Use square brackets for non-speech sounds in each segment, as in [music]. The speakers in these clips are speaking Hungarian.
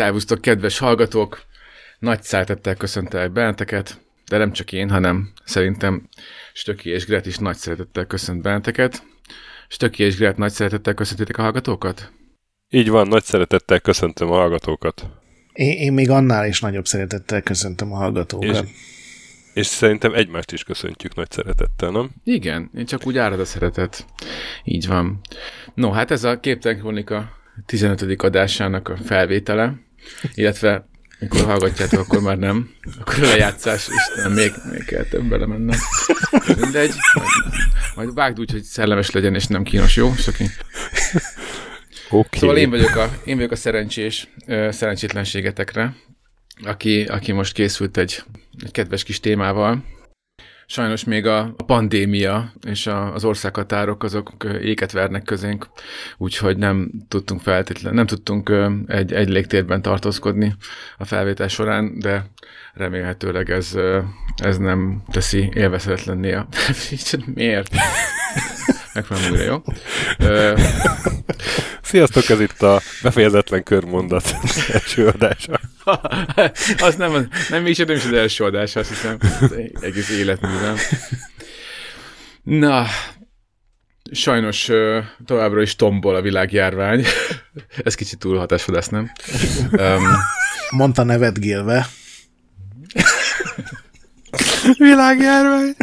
Szervusztok, kedves hallgatók! Nagy szeretettel köszöntelek benneteket, de nem csak én, hanem szerintem Stöki és Gret is nagy szeretettel köszönt benneteket. Stöki és Gret nagy szeretettel köszöntitek a hallgatókat? Így van, nagy szeretettel köszöntöm a hallgatókat. Én, én még annál is nagyobb szeretettel köszöntöm a hallgatókat. És, és szerintem egymást is köszöntjük nagy szeretettel, nem? Igen, én csak úgy árad a szeretet. Így van. No, hát ez a Képtelen Kronika 15. adásának a felvétele, illetve mikor hallgatjátok, akkor már nem. Akkor lejátszás, Istenem, még, még kell több belemennem. Mindegy, majd, majd vágd úgy, hogy szellemes legyen, és nem kínos, jó? Soki. Okay. Szóval én vagyok a, én vagyok a szerencsés szerencsétlenségetekre, aki, aki most készült egy, egy kedves kis témával, Sajnos még a pandémia és a, az országhatárok azok éket vernek közénk, úgyhogy nem tudtunk feltétlen, nem tudtunk egy, egy légtérben tartózkodni a felvétel során, de remélhetőleg ez, ez nem teszi élvezhetetlenné a... [laughs] Miért? Megfelelően újra, jó? [laughs] Sziasztok, ez itt a befejezetlen körmondat [laughs] első adása. [laughs] az nem, nem is, nem is az első adás, azt hiszem. Az egész életművem. Na, sajnos továbbra is tombol a világjárvány. Ez kicsit túl hatásvadász, nem? Um, Mondta nevetgélve. világjárvány.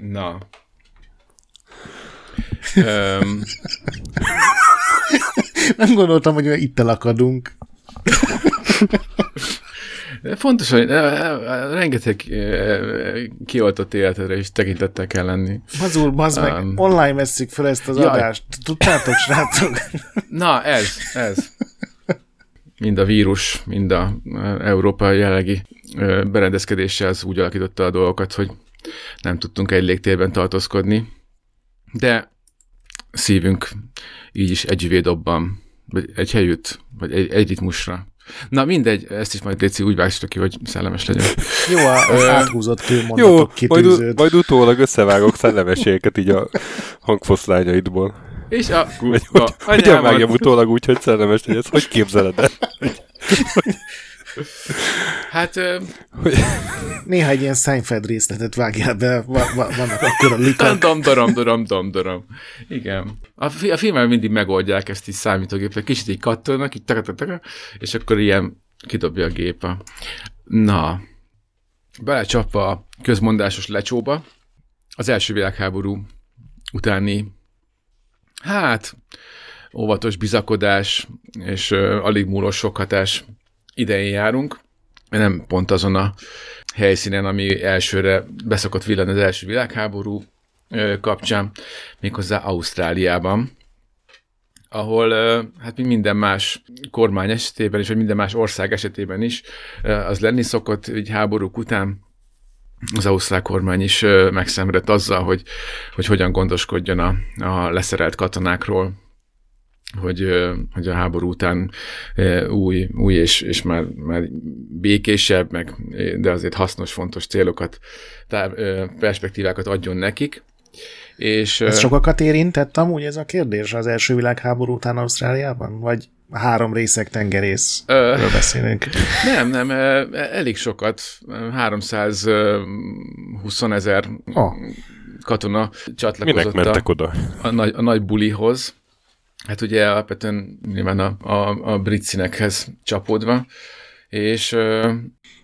Na. Um, Nem gondoltam, hogy itt elakadunk. Fontos, hogy rengeteg kioltott életedre is tekintettel kell lenni. Mazur, bazd meg, um, online vesszük fel ezt az jaj. adást. Tudtátok, srácok? Na, ez, ez. Mind a vírus, mind a Európa jellegi berendezkedése az úgy alakította a dolgokat, hogy nem tudtunk egy légtérben tartózkodni. De szívünk így is egy védobban, vagy egy helyütt, vagy egy, egy ritmusra. Na mindegy, ezt is majd Léci úgy vágsz ki, hogy szellemes legyen. Jó, az áthúzott kőmondatok Jó, majd, u- majd utólag összevágok szellemességeket így a hangfoszlányaidból. És a... Vagy, hogy, hogyan vágjam utólag úgy, hogy szellemes legyen? Ezt hogy képzeled el? [laughs] Hát... Uh, Néha egy ilyen Seinfeld részletet vágjál be, va- va- vannak akkor a likak. Dom, dorom, dorom, dom, dorom. Igen. A, fi- a filmben mindig megoldják ezt így számítógépre. Kicsit így kattolnak, így taka, taka, és akkor ilyen kidobja a gép. A... Na, belecsapva a közmondásos lecsóba, az első világháború utáni, hát, óvatos bizakodás és uh, alig múló sok hatás idején járunk, nem pont azon a helyszínen, ami elsőre beszokott villan az első világháború kapcsán, méghozzá Ausztráliában, ahol hát minden más kormány esetében is, vagy minden más ország esetében is az lenni szokott egy háborúk után, az ausztrál kormány is megszenvedett azzal, hogy, hogy hogyan gondoskodjon a, a leszerelt katonákról, hogy, hogy a háború után új, új és, és már, már békésebb, meg, de azért hasznos, fontos célokat, tár, perspektívákat adjon nekik. És, ez sokakat érintett amúgy ez a kérdés az első világháború után Ausztráliában? Vagy három részek tengerészről beszélünk? Nem, nem, elég sokat. 320 ezer oh. katona csatlakozott Minek a, oda? A, nagy, a nagy bulihoz hát ugye alapvetően nyilván a, a, a brit színekhez csapódva, és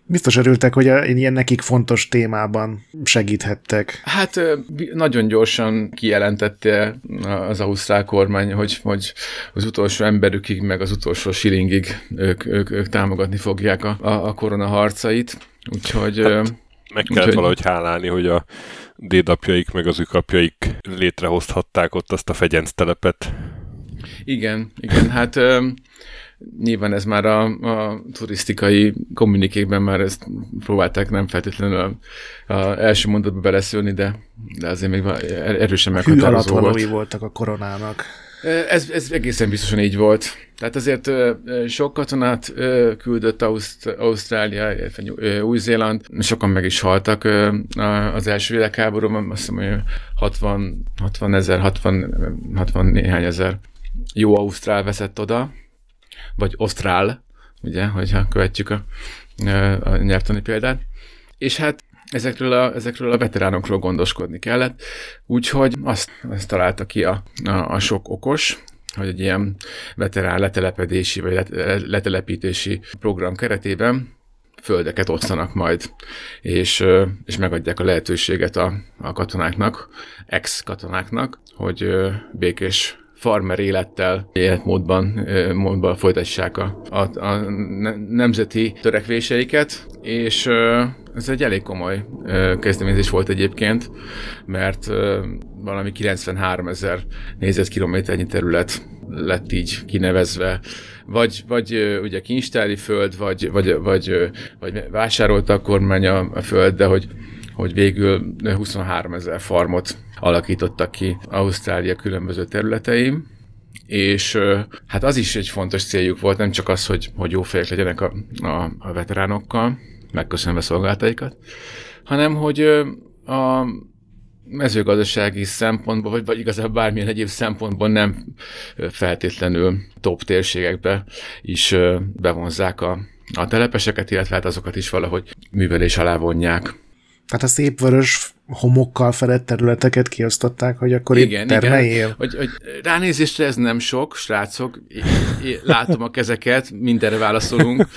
Biztos örültek, hogy ilyen nekik fontos témában segíthettek. Hát nagyon gyorsan kijelentette az ausztrál kormány, hogy, hogy az utolsó emberükig, meg az utolsó silingig ők, ők, ők támogatni fogják a, a, a korona harcait. Úgyhogy... Hát, meg kellett úgyhogy... valahogy hálálni, hogy a dédapjaik meg az ükapjaik létrehozhatták ott azt a fegyenctelepet. Igen, igen, hát ö, nyilván ez már a, a turisztikai kommunikékben már ezt próbálták nem feltétlenül a, a első mondatba beleszülni, de, de azért még erősen meghatározó volt. voltak a koronának. Ez, ez egészen biztosan így volt. Tehát azért sok katonát küldött Auszt- Ausztrália, Új-Zéland, sokan meg is haltak az első világháborúban, azt hiszem, hogy 60, 60 ezer, 60, 60 néhány ezer jó Ausztrál veszett oda, vagy osztrál, ugye, hogyha követjük a, a nyelvtani példát. És hát ezekről a, ezekről a veteránokról gondoskodni kellett, úgyhogy azt, azt találta ki a, a, a sok okos, hogy egy ilyen veterán letelepedési vagy letelepítési program keretében földeket osztanak majd, és, és megadják a lehetőséget a, a katonáknak, ex-katonáknak, hogy békés farmer élettel, életmódban módban folytassák a, a, a nemzeti törekvéseiket, és ez egy elég komoly kezdeményezés volt egyébként, mert valami 93 ezer négyzetkilométernyi terület lett így kinevezve, vagy, vagy ugye kincstári föld, vagy, vagy, vagy, vagy vásárolta a kormány a, a föld, de hogy, hogy végül 23 ezer farmot alakítottak ki Ausztrália különböző területeim, és hát az is egy fontos céljuk volt, nem csak az, hogy, hogy jó fejek legyenek a, a, a veteránokkal, megköszönve szolgáltaikat, hanem hogy a mezőgazdasági szempontból, vagy, vagy igazából bármilyen egyéb szempontból nem feltétlenül top térségekbe is bevonzák a, a telepeseket, illetve hát azokat is valahogy művelés alá vonják. Tehát a szép vörös homokkal fedett területeket kiosztották, hogy akkor igen, itt termeljél? Igen. Hogy, hogy ránézésre ez nem sok, srácok, én látom a kezeket, mindenre válaszolunk,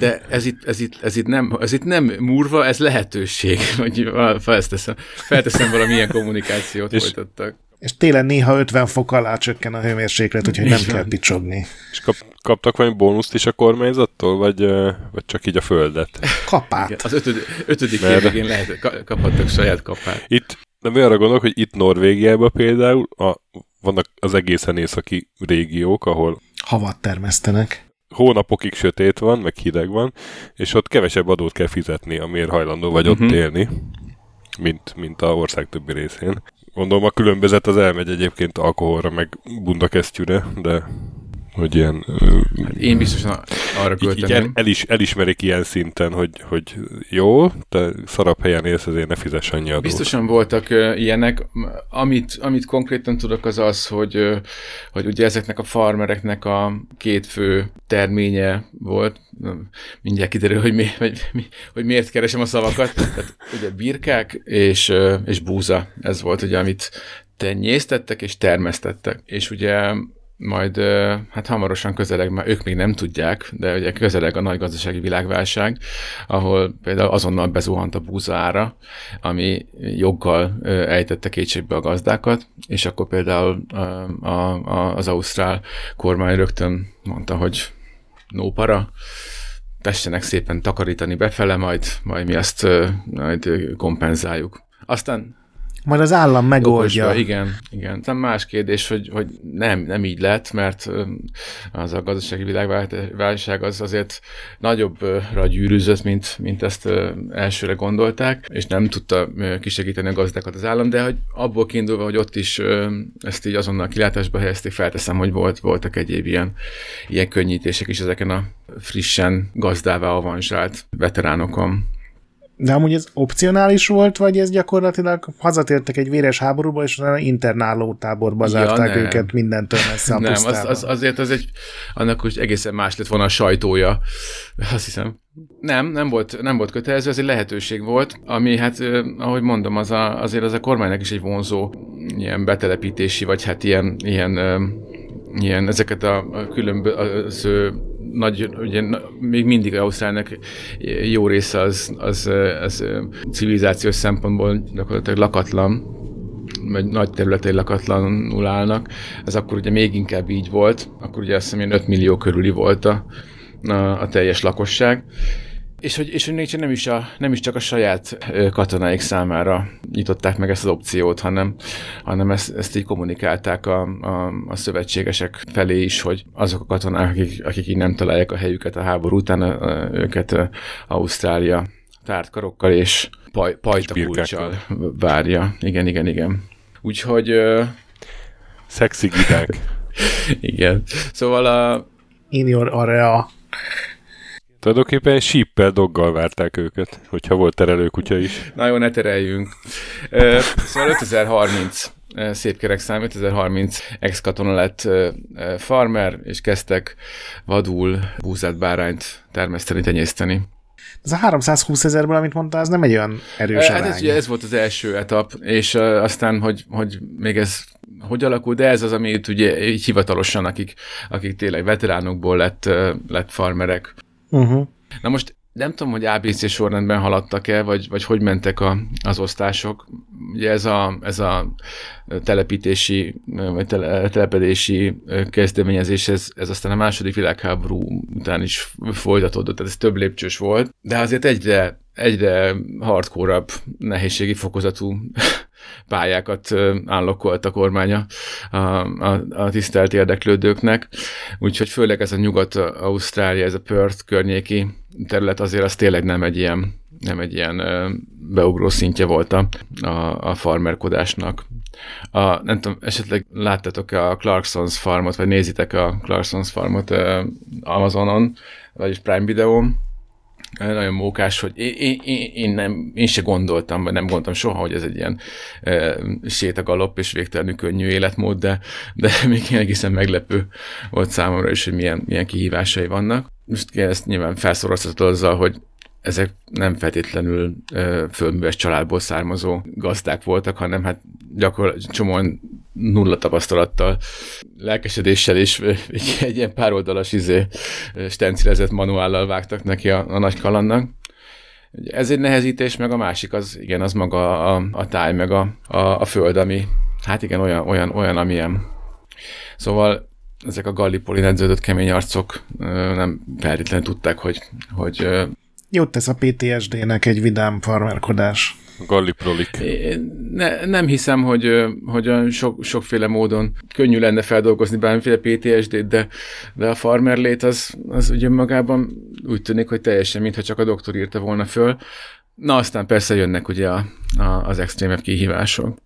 de ez itt, ez itt, ez itt, nem, ez itt nem murva, ez lehetőség, hogy felteszem, felteszem valamilyen kommunikációt és, folytattak. És télen néha 50 fok alá csökken a hőmérséklet, úgyhogy nem kell picsogni. És kap, kaptak valami bónuszt is a kormányzattól, vagy, vagy csak így a földet? Kapát. Igen, az ötöd, ötödik Mert... évigén lehet, kaphattak saját kapát. Itt, de mi arra gondolok, hogy itt Norvégiában például a, vannak az egészen északi régiók, ahol havat termesztenek. Hónapokig sötét van, meg hideg van, és ott kevesebb adót kell fizetni, amiért hajlandó vagy uh-huh. ott mhm. élni, mint, mint a ország többi részén. Gondolom a különbözet az elmegy egyébként alkoholra, meg bundakesztyűre, de hogy ilyen... Hát én biztosan arra költeném. El is, elismerik ilyen szinten, hogy, hogy jó, te szarab helyen élsz, ezért ne fizess annyi adót. Biztosan voltak uh, ilyenek. Amit, amit konkrétan tudok az az, hogy, uh, hogy ugye ezeknek a farmereknek a két fő terménye volt. Mindjárt kiderül, hogy, mi, hogy, mi, hogy miért keresem a szavakat. Tehát ugye birkák és, uh, és búza. Ez volt ugye, amit tenyésztettek és termesztettek. És ugye majd hát hamarosan közeleg, már ők még nem tudják, de ugye közeleg a nagy gazdasági világválság, ahol például azonnal bezuhant a búzára, ami joggal ejtette kétségbe a gazdákat, és akkor például a, a, az ausztrál kormány rögtön mondta, hogy no para, tessenek szépen takarítani befele, majd, majd mi azt majd kompenzáljuk. Aztán majd az állam megoldja. Okosba, igen, igen. Tehát más kérdés, hogy, hogy nem, nem így lett, mert az a gazdasági világválság az azért nagyobbra gyűrűzött, mint, mint ezt elsőre gondolták, és nem tudta kisegíteni a gazdákat az állam, de hogy abból kiindulva, hogy ott is ezt így azonnal kilátásba helyezték, felteszem, hogy volt, voltak egyéb ilyen, ilyen könnyítések is ezeken a frissen gazdává avanzsált veteránokon. De amúgy ez opcionális volt, vagy ez gyakorlatilag hazatértek egy véres háborúba, és utána internáló táborba zárták ja, őket mindentől messze a Nem, az, az, azért az egy, annak hogy egészen más lett volna a sajtója, azt hiszem. Nem, nem volt, nem volt kötelező, ez egy lehetőség volt, ami hát, ahogy mondom, az a, azért az a kormánynak is egy vonzó ilyen betelepítési, vagy hát ilyen, ilyen, ilyen ezeket a különböző nagy, ugye még mindig Ausztrálnak jó része az, az, az civilizációs szempontból gyakorlatilag lakatlan, vagy nagy területei lakatlanul állnak. Ez akkor ugye még inkább így volt, akkor ugye azt hiszem 5 millió körüli volt a, a, a teljes lakosság. És hogy, és hogy még nem is, a, nem is csak a saját katonáik számára nyitották meg ezt az opciót, hanem, hanem ezt, ezt így kommunikálták a, a, a szövetségesek felé is, hogy azok a katonák, akik, akik így nem találják a helyüket a háború után, őket Ausztrália tártkarokkal és paj, pajtakulcsal várja. Igen, igen, igen. Úgyhogy... Szexi gidák. [laughs] igen. Szóval a... In your area. Tulajdonképpen síppel doggal várták őket, hogyha volt terelőkutya is. Na jó, ne tereljünk. Szóval 5030 szép kerek szám, 2030 ex-katona lett farmer, és kezdtek vadul búzát bárányt termeszteni, tenyészteni. Ez a 320 ezerből, amit mondtál, ez nem egy olyan erős Hát ez, ugye ez volt az első etap, és uh, aztán, hogy, hogy még ez hogy alakul, de ez az, ami itt ugye így hivatalosan, akik, akik tényleg veteránokból lett, lett farmerek. Uh-huh. Na most nem tudom, hogy ABC sorrendben haladtak-e, vagy, vagy hogy mentek a, az osztások. Ugye ez a, ez a telepítési, vagy tele, telepedési kezdeményezés, ez, ez aztán a második világháború után is folytatódott, tehát ez több lépcsős volt, de azért egyre, egyre hardcore nehézségi fokozatú pályákat állokolt a kormánya a, a, a tisztelt érdeklődőknek, úgyhogy főleg ez a Nyugat-Ausztrália, ez a Perth környéki terület azért az tényleg nem egy ilyen, nem egy ilyen beugró szintje volt a, a, a farmerkodásnak. A, nem tudom, esetleg láttatok-e a Clarksons farmot, vagy nézitek a Clarksons farmot Amazonon, vagyis Prime Videón, nagyon mókás, hogy én, én, én, nem, én se gondoltam, vagy nem gondoltam soha, hogy ez egy ilyen e, sétagalopp és végtelenül könnyű életmód, de, de [laughs] még egészen meglepő volt számomra is, hogy milyen, milyen kihívásai vannak. Most ezt nyilván felszorozhatod azzal, hogy ezek nem feltétlenül e, fölműves családból származó gazdák voltak, hanem hát gyakorlatilag csomóan nulla tapasztalattal, lelkesedéssel és egy, egy ilyen pároldalas izé, stencilezett manuállal vágtak neki a, a nagy kalannak. Ez egy nehezítés, meg a másik az, igen, az maga a, a táj, meg a, a, a föld, ami, hát igen, olyan, olyan, olyan amilyen. Szóval ezek a Gallipoli edződött kemény arcok nem feltétlenül tudták, hogy, hogy Jót tesz a PTSD-nek egy vidám farmerkodás. Galliprolik. Ne, nem hiszem, hogy, hogy sok, sokféle módon könnyű lenne feldolgozni bármiféle PTSD-t, de, de a farmer lét az, az ugye magában úgy tűnik, hogy teljesen, mintha csak a doktor írta volna föl. Na aztán persze jönnek ugye a, a, az extrémebb kihívások.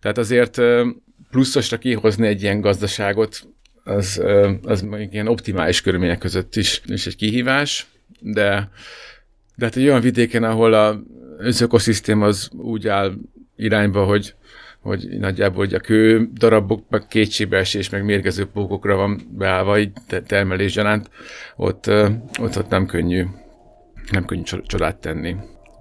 Tehát azért pluszosra kihozni egy ilyen gazdaságot, az, az ilyen optimális körülmények között is, is egy kihívás, de, de hát egy olyan vidéken, ahol a az ökoszisztém az úgy áll irányba, hogy, hogy nagyjából hogy a kő darabok, meg kétségbeesés, meg mérgező pókokra van beállva, így termelés gyanánt, ott, ott, ott nem könnyű, nem könnyű csodát tenni.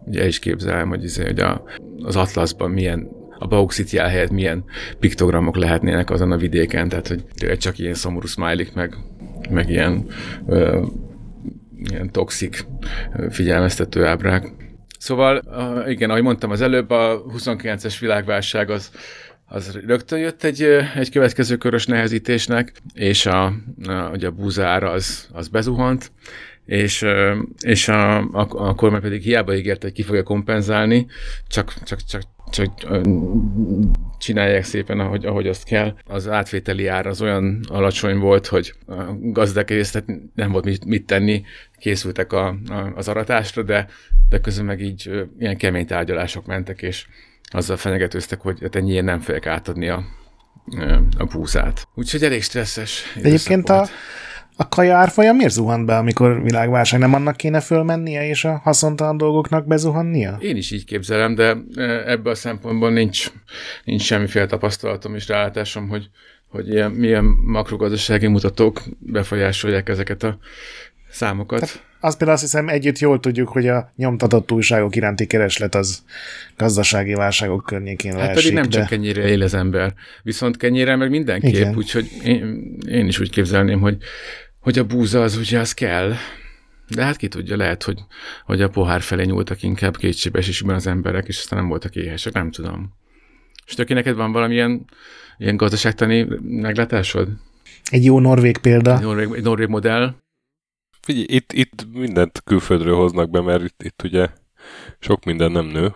Ugye is képzelem, hogy, izé, hogy a, az Atlaszban milyen a bauxit helyett milyen piktogramok lehetnének azon a vidéken, tehát hogy tényleg csak ilyen szomorú smiley meg, meg ilyen, ö, ilyen toxik figyelmeztető ábrák. Szóval, igen, ahogy mondtam az előbb, a 29-es világválság az, az rögtön jött egy, egy következő körös nehezítésnek, és a, a, ugye a búzára az, az bezuhant, és, és a, a, a kormány pedig hiába ígért, hogy ki fogja kompenzálni, csak, csak, csak, csak csinálják szépen, ahogy, ahogy azt kell. Az átvételi ár az olyan alacsony volt, hogy a gazdák részt nem volt mit, mit tenni, készültek a, a, az aratásra, de, de közben meg így ilyen kemény tárgyalások mentek, és azzal fenyegetőztek, hogy hát ennyi nem fogják átadni a, a púszát. Úgyhogy elég stresszes. Egyébként a, a kaja árfolya miért zuhant be, amikor világválság? Nem annak kéne fölmennie, és a haszontalan dolgoknak bezuhannia? Én is így képzelem, de ebből a szempontból nincs, nincs semmiféle tapasztalatom és rálátásom, hogy, hogy ilyen, milyen makrogazdasági mutatók befolyásolják ezeket a számokat. Tehát azt például azt hiszem együtt jól tudjuk, hogy a nyomtatott újságok iránti kereslet az gazdasági válságok környékén hát leesik. pedig nem de... csak ennyire él az ember, viszont kenyére meg mindenképp, úgyhogy én, én is úgy képzelném, hogy hogy a búza az ugye az kell, de hát ki tudja, lehet, hogy, hogy a pohár felé nyúltak inkább kétségbeesésben az emberek, és aztán nem voltak éhesek, nem tudom. És töké neked van valamilyen ilyen gazdaságtani meglátásod? Egy jó norvég példa. Egy norvég, egy norvég modell. Figyelj, itt, itt mindent külföldről hoznak be, mert itt, itt ugye sok minden nem nő.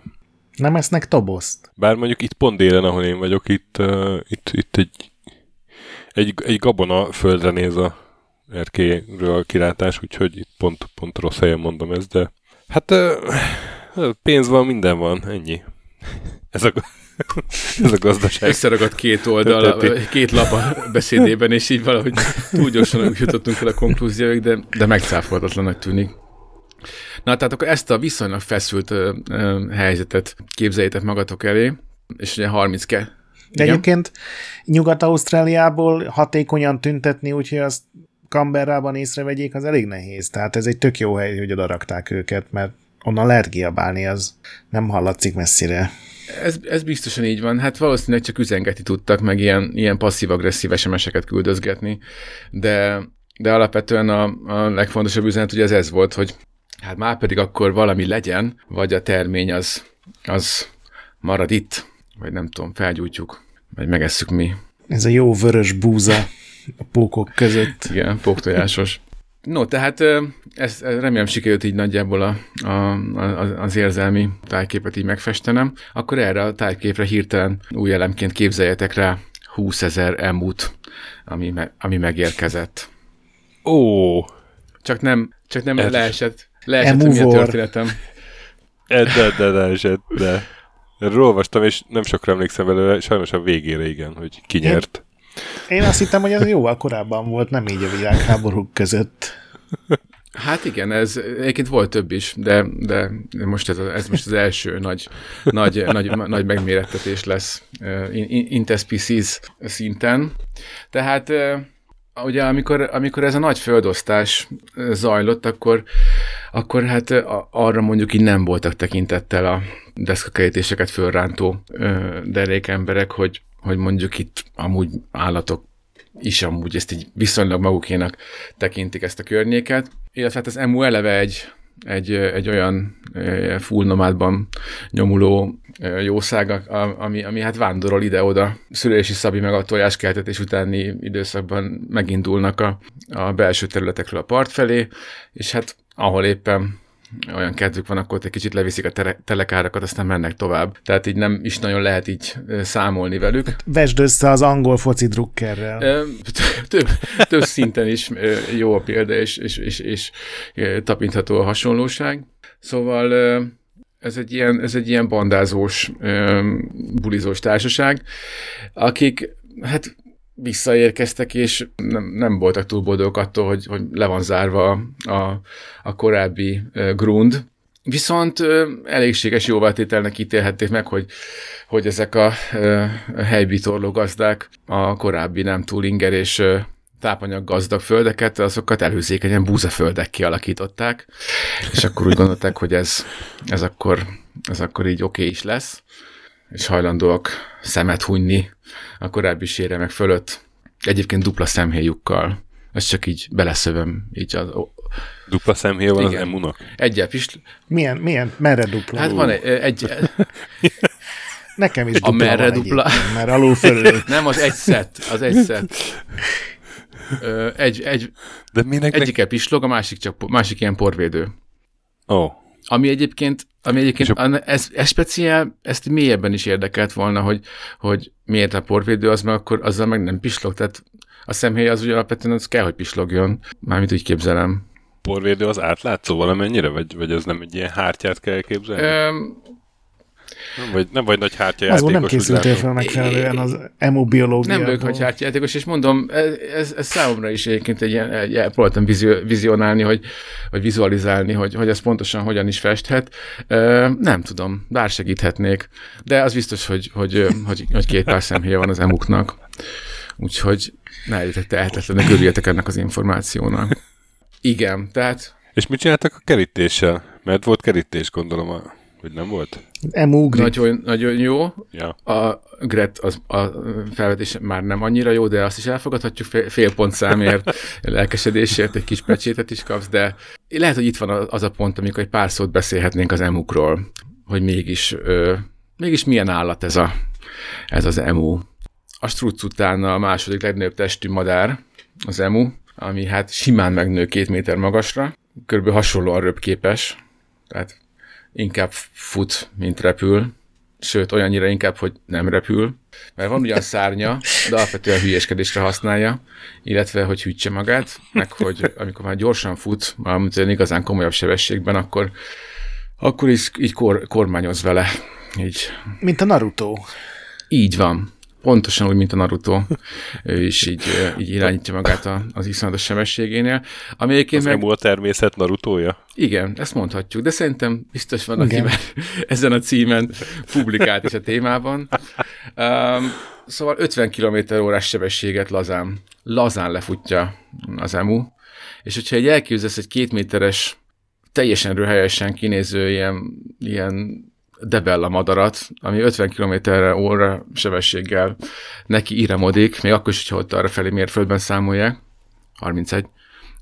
Nem esznek toboszt. Bár mondjuk itt pont délen, ahol én vagyok, itt, uh, itt, itt egy, egy, egy gabona földre néz a erkéről kilátás, úgyhogy itt pont, pont rossz helyen mondom ezt, de hát pénz van, minden van, ennyi. [laughs] Ez a, [laughs] ez a gazdaság. Összeragadt két oldal, két lap a beszédében, és így valahogy túl gyorsan jutottunk el a konklúzióig, de, de megcáfolhatatlanak tűnik. Na, tehát akkor ezt a viszonylag feszült ö, ö, helyzetet képzeljétek magatok elé, és ugye 32 De Igen? egyébként Nyugat-Ausztráliából hatékonyan tüntetni, úgyhogy azt Canberrában észrevegyék, az elég nehéz. Tehát ez egy tök jó hely, hogy oda rakták őket, mert onnan lehet kiabálni, az nem hallatszik messzire. Ez, ez biztosan így van. Hát valószínűleg csak üzengetni tudtak, meg ilyen, ilyen passzív-agresszív SMS-eket küldözgetni, de, de alapvetően a, a legfontosabb üzenet ugye ez, ez volt, hogy hát már pedig akkor valami legyen, vagy a termény az, az marad itt, vagy nem tudom, felgyújtjuk, vagy megesszük mi. Ez a jó vörös búza a pókok között. Igen, póktojásos. No, tehát ez remélem sikerült így nagyjából a, a, az érzelmi tájképet így megfestenem. Akkor erre a tájképre hirtelen új elemként képzeljetek rá 20 ezer emút, ami, me, ami megérkezett. Ó! Csak nem, csak nem ez leesett, leesett a történetem. De, de, de, leesett, de. Erről olvastam, és nem sokra emlékszem belőle, sajnos a végére igen, hogy ki nyert. Én, azt hittem, hogy ez jóval korábban volt, nem így a világháborúk között. Hát igen, ez egyébként volt több is, de, de most ez, ez most az első nagy, nagy, nagy, nagy megmérettetés lesz uh, interspecies szinten. Tehát uh, ugye amikor, amikor ez a nagy földosztás zajlott, akkor, akkor hát arra mondjuk így nem voltak tekintettel a deszkakerítéseket fölrántó derék emberek, hogy, hogy mondjuk itt amúgy állatok is amúgy ezt így viszonylag magukénak tekintik ezt a környéket. Illetve hát az EMU eleve egy, egy, egy olyan full nomádban nyomuló jószág, ami, ami hát vándorol ide-oda. Szülési szabi meg a tojáskeltetés utáni időszakban megindulnak a, a belső területekről a part felé, és hát ahol éppen olyan kedvük van, akkor egy kicsit leviszik a tere- telekárakat, aztán mennek tovább. Tehát így nem is nagyon lehet így számolni velük. Hát vesd össze az angol foci drukkerrel. Több, több szinten is jó a példa, és, és, és, és tapintható a hasonlóság. Szóval ez egy ilyen, ez egy ilyen bandázós, bulizós társaság, akik hát visszaérkeztek, és nem, nem voltak túl boldogok attól, hogy, hogy le van zárva a, a korábbi grund. Viszont elégséges jóvátételnek ítélhették meg, hogy, hogy ezek a uh, helybitorló gazdák a korábbi nem túl inger és tápanyag gazdag földeket, azokat előzékenyen búzaföldek kialakították, és akkor úgy gondolták, hogy ez, ez, akkor, ez akkor így oké okay is lesz, és hajlandóak szemet hunyni a korábbi séremek fölött. Egyébként dupla szemhéjukkal. Ez csak így beleszövöm. Így az, dupla szemhéja van igen. az emunak? Egyel pist. Milyen, milyen, merre dupla? Hát van egy, egy [laughs] Nekem is dupla A merre dupla? Mert alul fölül. [laughs] Nem, az egy szett, az egy szett. egy, egy, De minek egyike pislog, a másik csak másik ilyen porvédő. Ó. Oh. Ami egyébként, ami egyébként a... ez, ez speciál, ezt mélyebben is érdekelt volna, hogy, hogy miért a porvédő az, mert akkor azzal meg nem pislog, tehát a szemhéj az ugye alapvetően az kell, hogy pislogjon, mármint úgy képzelem. Porvédő az átlátszó valamennyire, vagy, vagy ez nem egy ilyen hártyát kell képzelni? Öm, nem vagy, nem vagy nagy hártyajátékos. Azon nem készültél fel megfelelően az emu biológiából. Nem vagyok nagy hártyajátékos, és mondom, ez, ez számomra is egyébként egy ilyen, egy, próbáltam vizionálni, hogy, vagy vizualizálni, hogy, hogy ez pontosan hogyan is festhet. Nem tudom, bár segíthetnék, de az biztos, hogy, hogy, hogy, hogy két pár szemhéja van az emuknak. Úgyhogy ne legyetek tehetetlenek, örüljetek ennek az információnak. Igen, tehát... És mit csináltak a kerítéssel? Mert volt kerítés, gondolom, a vagy nem volt? Emugri. Nagyon, nagyon jó. Ja. A Gret az, a felvetés már nem annyira jó, de azt is elfogadhatjuk fél, fél pont számért, [laughs] lelkesedésért egy kis pecsétet is kapsz, de lehet, hogy itt van az a pont, amikor egy pár szót beszélhetnénk az emukról, hogy mégis, ö, mégis milyen állat ez, a, ez az emu. A struc után a második legnagyobb testű madár, az emu, ami hát simán megnő két méter magasra, körülbelül hasonlóan röpképes, tehát inkább fut, mint repül, sőt, olyannyira inkább, hogy nem repül, mert van ugyan szárnya, de alapvetően hülyeskedésre használja, illetve, hogy hűtse magát, meg hogy amikor már gyorsan fut, valamint igazán komolyabb sebességben, akkor, akkor is így kor, kormányoz vele. Így. Mint a Naruto. Így van. Pontosan úgy, mint a Naruto. Ő is így, így irányítja magát a, az iszonyatos sebességénél. Ami egyébként az meg... a természet Narutója? Igen, ezt mondhatjuk, de szerintem biztos van, aki [laughs] ezen a címen publikált is a témában. Um, Szóval 50 km órás sebességet lazán, lazán lefutja az emu, és hogyha egy elképzelsz egy két méteres, teljesen röhelyesen kinéző ilyen, ilyen debella madarat, ami 50 km óra sebességgel neki íremodik, még akkor is, hogyha ott arra felé mérföldben számolják, 31,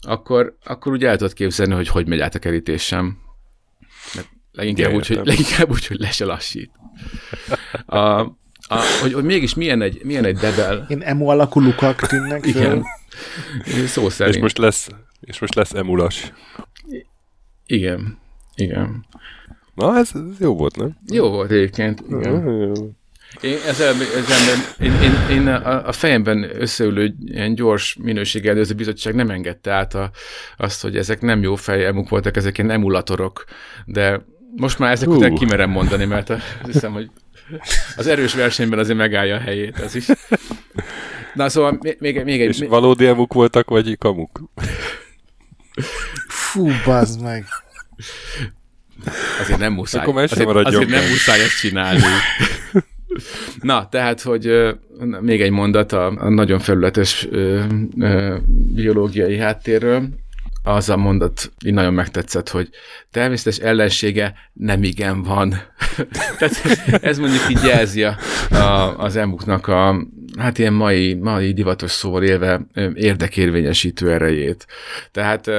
akkor, akkor ugye el tudod képzelni, hogy hogy megy át a kerítésem. Mert leginkább, úgy, hogy, leginkább úgy, hogy le se lassít. A, a, hogy, hogy mégis milyen egy, milyen egy debel. Én emu alakú lukak tűnnek Igen. Szó szerint. És most lesz, és most lesz emulas. Igen. Igen. Na, ez, ez jó volt, nem? Jó volt egyébként. Igen. Én, ezzel, ezzel, én, én, én a, a fejemben összeülő ilyen gyors minőségelőző bizottság nem engedte át a, azt, hogy ezek nem jó fejemuk voltak, ezek ilyen emulatorok, de most már ezek uh. után kimerem mondani, mert azt hiszem, hogy az erős versenyben azért megállja a helyét, ez is. Na szóval még, még egy... És még... valódi emuk voltak, vagy kamuk? Fú, bazd meg. Azért nem muszáj. Akkor azért, azért nem muszáj ezt csinálni. Na, tehát, hogy még egy mondat a, a nagyon felületes ö, ö, biológiai háttérről. Az a mondat így nagyon megtetszett, hogy természetes ellensége nem igen van. [laughs] tehát ez mondjuk így jelzi a, a, az emuknak a, hát ilyen mai, mai divatos szóval élve érdekérvényesítő erejét. Tehát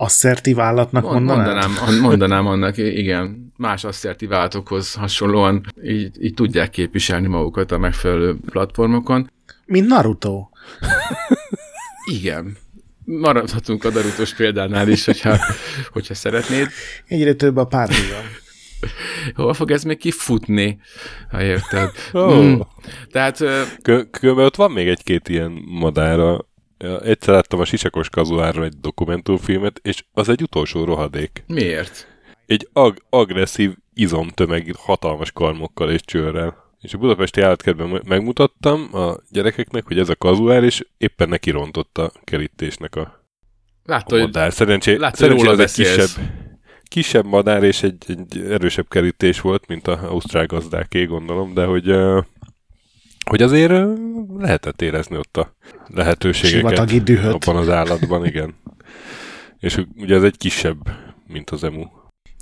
asszertív állatnak mondanám? Mondanám, mondanám annak, igen. Más asszertív állatokhoz hasonlóan így, így tudják képviselni magukat a megfelelő platformokon. Mint Naruto. [laughs] igen. Maradhatunk a naruto példánál is, hogyha, hogyha szeretnéd. Egyre több a párhuzam. [laughs] Hol fog ez még kifutni, ha érted? Oh. Mm. Tehát... Különben ott van még egy-két ilyen madára, egyszer láttam a Sisakos kazuárról egy dokumentumfilmet, és az egy utolsó rohadék. Miért? Egy ag- agresszív izomtömeg hatalmas karmokkal és csőrrel. És a budapesti állatkertben megmutattam a gyerekeknek, hogy ez a kazuár, és éppen neki rontott a kerítésnek a, Látta, madár. Szerencsé, látta, szerencsé az egy kisebb, kisebb madár és egy, egy erősebb kerítés volt, mint a ausztrál gazdáké, gondolom, de hogy hogy azért lehetett érezni ott a lehetőségeket abban az állatban, igen. És ugye ez egy kisebb, mint az emu.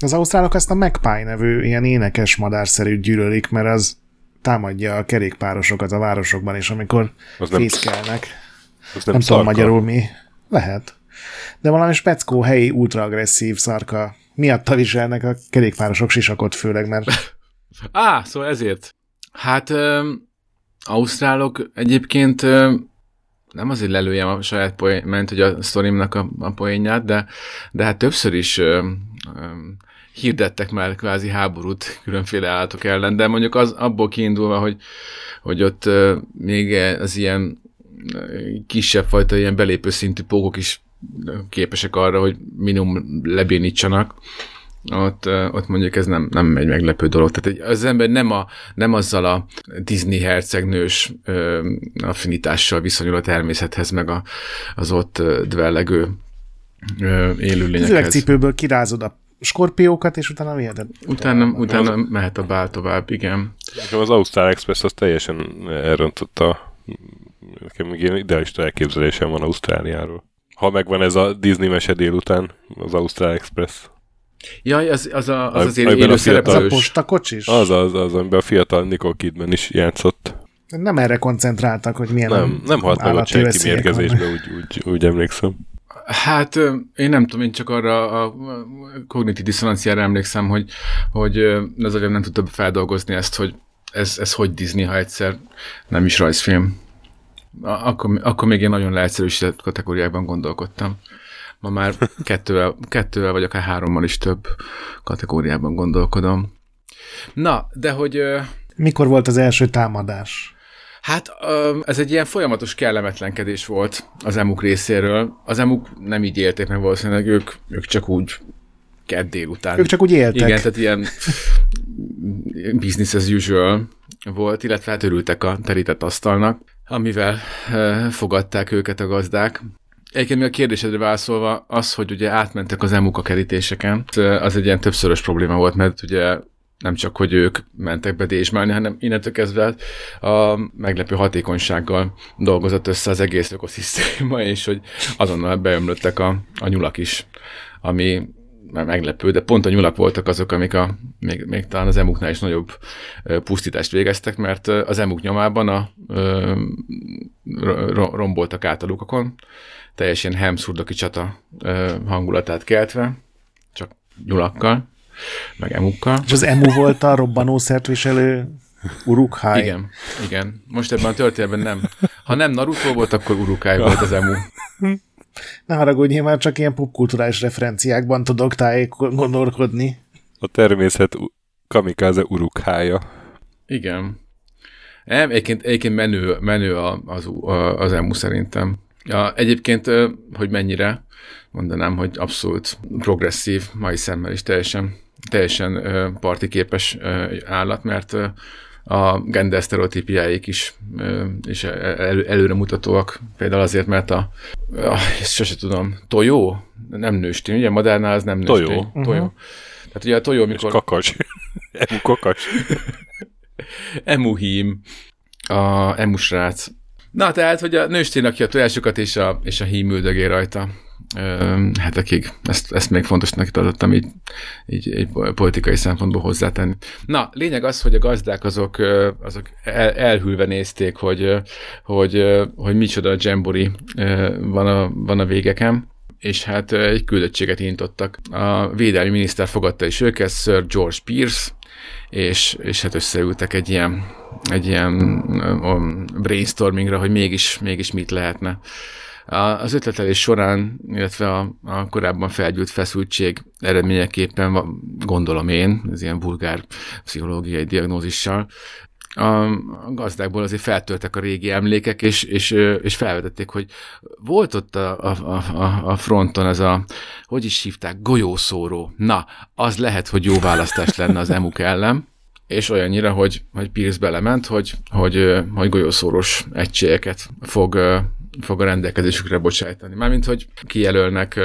Az ausztrálok ezt a Magpie nevű ilyen énekes madárszerű gyűlölik, mert az támadja a kerékpárosokat a városokban, és amikor az nem, fészkelnek. Az nem, nem tudom magyarul mi. Lehet. De valami speckó helyi ultraagresszív szarka miatt viselnek a kerékpárosok sisakot főleg, mert... [laughs] Á, szóval ezért. Hát ausztrálok egyébként nem azért lelőjem a saját poén, hogy a sztorimnak a, a poénját, de, de hát többször is ö, ö, hirdettek már kvázi háborút különféle állatok ellen, de mondjuk az abból kiindulva, hogy, hogy ott ö, még az ilyen kisebb fajta ilyen belépő szintű pókok is képesek arra, hogy minimum lebénítsanak ott, ott mondjuk ez nem, nem egy meglepő dolog. Tehát az ember nem, a, nem azzal a Disney hercegnős ö, affinitással viszonyul a természethez, meg a, az ott dvellegő élőlényekhez. Üvegcipőből kirázod a skorpiókat, és utána viheted. Utána, utána az... mehet a bál tovább, igen. Az Ausztrál Express az teljesen elrontotta. Nekem még ilyen idealista elképzelésem van Ausztráliáról. Ha megvan ez a Disney mese délután, az Ausztrál Express. Jaj, az, az, a, az az élő szereplős. A postakocsis? Az, az, az, amiben a fiatal Nicole Kidman is játszott. Nem erre koncentráltak, hogy milyen Nem, nem halt meg ott senki mérgezésbe, úgy, úgy, úgy emlékszem. Hát én nem tudom, én csak arra a kognitív diszonanciára emlékszem, hogy, hogy az agyam nem tudta feldolgozni ezt, hogy ez, ez hogy Disney, ha egyszer nem is rajzfilm. Akkor, akkor még én nagyon leegyszerűsített kategóriákban gondolkodtam. Ma már kettővel, kettővel vagy akár hárommal is több kategóriában gondolkodom. Na, de hogy... Mikor volt az első támadás? Hát ez egy ilyen folyamatos kellemetlenkedés volt az emuk részéről. Az emuk nem így élték meg valószínűleg, ők, ők csak úgy kedd délután. Ők csak úgy éltek. Igen, tehát ilyen business as usual volt, illetve hát örültek a terített asztalnak, amivel fogadták őket a gazdák. Egyébként mi a kérdésedre válaszolva, az, hogy ugye átmentek az emuk a kerítéseken, az egy ilyen többszörös probléma volt, mert ugye nem csak, hogy ők mentek be dézsmálni, hanem innentől kezdve a meglepő hatékonysággal dolgozott össze az egész ökoszisztéma, [laughs] és hogy azonnal beömlöttek a, a nyulak is, ami meglepő, de pont a nyulak voltak azok, amik a, még, még talán az emuknál is nagyobb pusztítást végeztek, mert az emuk nyomában a, ro, romboltak át a lukakon, teljesen Hemszurdoki csata hangulatát keltve, csak nyulakkal, meg emukkal. És az emu volt a robbanószert viselő Urukhai. Igen, igen. Most ebben a történetben nem. Ha nem Naruto volt, akkor Urukhai volt az emu. Ne haragudj, én már csak ilyen popkulturális referenciákban tudok tájék gondolkodni. A természet kamikáze urukhája. Igen. Nem, egyébként, egyébként menő, menő az, az emu szerintem. Ja, egyébként, hogy mennyire, mondanám, hogy abszolút progresszív, mai szemmel is teljesen, teljesen partiképes állat, mert a gender sztereotípiáik is, is elő, előremutatóak. Például azért, mert a, a ezt sose tudom, tojó? Nem nőstény, ugye madárnál az nem nőstény. Tojó. tojó. Uh-huh. Tehát ugye a tojó, mikor... És kakas. [laughs] Emu kakas. [laughs] Emuhím. A emusrác. Na, tehát, hogy a nőstény aki a tojásokat és a, és a hím üldögé rajta hetekig. Ezt, ezt még fontosnak tartottam így, így, így politikai szempontból hozzátenni. Na, lényeg az, hogy a gazdák azok, azok el, elhűlve nézték, hogy, hogy, hogy micsoda Jambori van a, van a végeken, és hát egy küldöttséget intottak. A védelmi miniszter fogadta is őket, Sir George Pierce, és, és hát összeültek egy ilyen, egy ilyen brainstormingra, hogy mégis, mégis mit lehetne. Az ötletelés során, illetve a, a korábban felgyűlt feszültség eredményeképpen, gondolom én, ez ilyen vulgár pszichológiai diagnózissal, a gazdákból azért feltörtek a régi emlékek, és, és, és felvetették, hogy volt ott a, a, a, a fronton ez a, hogy is hívták, golyószóró. Na, az lehet, hogy jó választás lenne az emuk ellen, és olyannyira, hogy, hogy Pierce belement, hogy, hogy, hogy golyószóros egységeket fog fog a rendelkezésükre bocsájtani. Mármint, hogy kijelölnek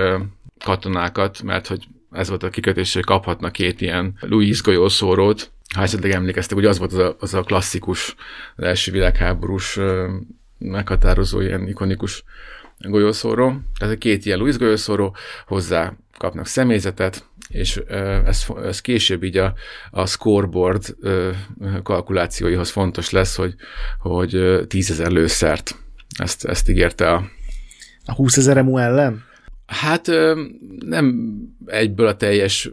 katonákat, mert hogy ez volt a kikötés, hogy kaphatnak két ilyen Louis golyószórót. Ha esetleg emlékeztek, hogy az volt az a, az a klasszikus, az első világháborús meghatározó, ilyen ikonikus golyószóró. Tehát két ilyen Louis golyószóró, hozzá kapnak személyzetet, és ez, ez később így a, a scoreboard kalkulációihoz fontos lesz, hogy, hogy tízezer lőszert ezt, ezt ígérte a... A 20 ezer ellen? Hát nem egyből a teljes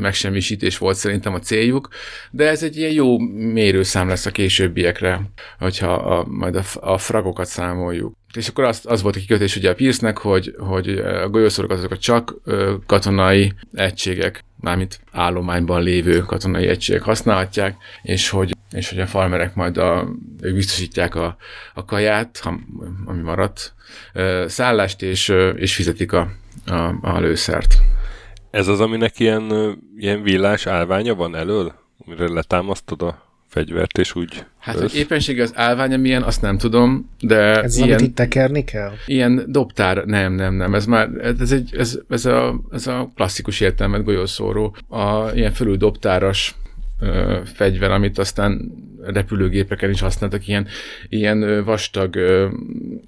megsemmisítés volt szerintem a céljuk, de ez egy ilyen jó mérőszám lesz a későbbiekre, hogyha a, majd a, a fragokat számoljuk. És akkor az, az volt a kikötés ugye a Pierce-nek, hogy, hogy a golyószorokat azokat csak katonai egységek, mármint állományban lévő katonai egységek használhatják, és hogy, és hogy a farmerek majd a, ők biztosítják a, a kaját, ha, ami maradt, szállást, és, és fizetik a, a, a lőszert. Ez az, aminek ilyen, ilyen villás állványa van elől, amire letámasztod a fegyvert, és úgy... Hát, hogy éppensége az állványa milyen, azt nem tudom, de... Ez ilyen, amit itt tekerni kell? Ilyen dobtár, nem, nem, nem, ez már, ez, egy, ez, ez, a, ez a klasszikus értelmet golyószóró, a ilyen fölül dobtáras ö, fegyver, amit aztán repülőgépeken is használtak, ilyen, ilyen vastag ö,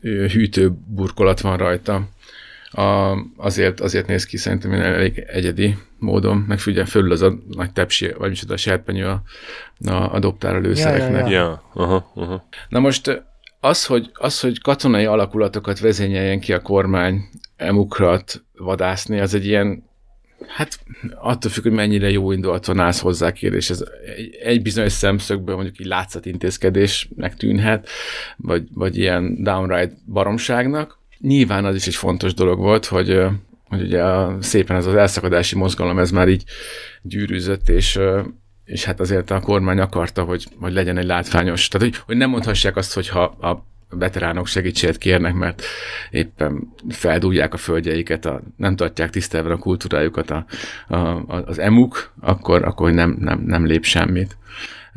hűtőburkolat van rajta. A, azért, azért néz ki szerintem elég egyedi módon, meg figyelj, fölül az a nagy tepsi, vagy micsoda a serpenyő a, a, a dobtára lőszereknek. Ja, ja, ja. Aha, aha. Na most az hogy, az, hogy katonai alakulatokat vezényeljen ki a kormány emukrat vadászni, az egy ilyen Hát attól függ, hogy mennyire jó indulaton állsz hozzá kérdés. Ez egy, egy bizonyos szemszögből mondjuk így látszatintézkedésnek tűnhet, vagy, vagy ilyen downright baromságnak. Nyilván az is egy fontos dolog volt, hogy, hogy ugye a, szépen ez az elszakadási mozgalom, ez már így gyűrűzött, és, és hát azért a kormány akarta, hogy, hogy legyen egy látványos. Tehát, hogy, hogy nem mondhassák azt, hogy ha a veteránok segítséget kérnek, mert éppen feldúlják a földjeiket, a, nem tartják tisztelve a kultúrájukat a, a, az emuk, akkor, akkor nem, nem, nem lép semmit.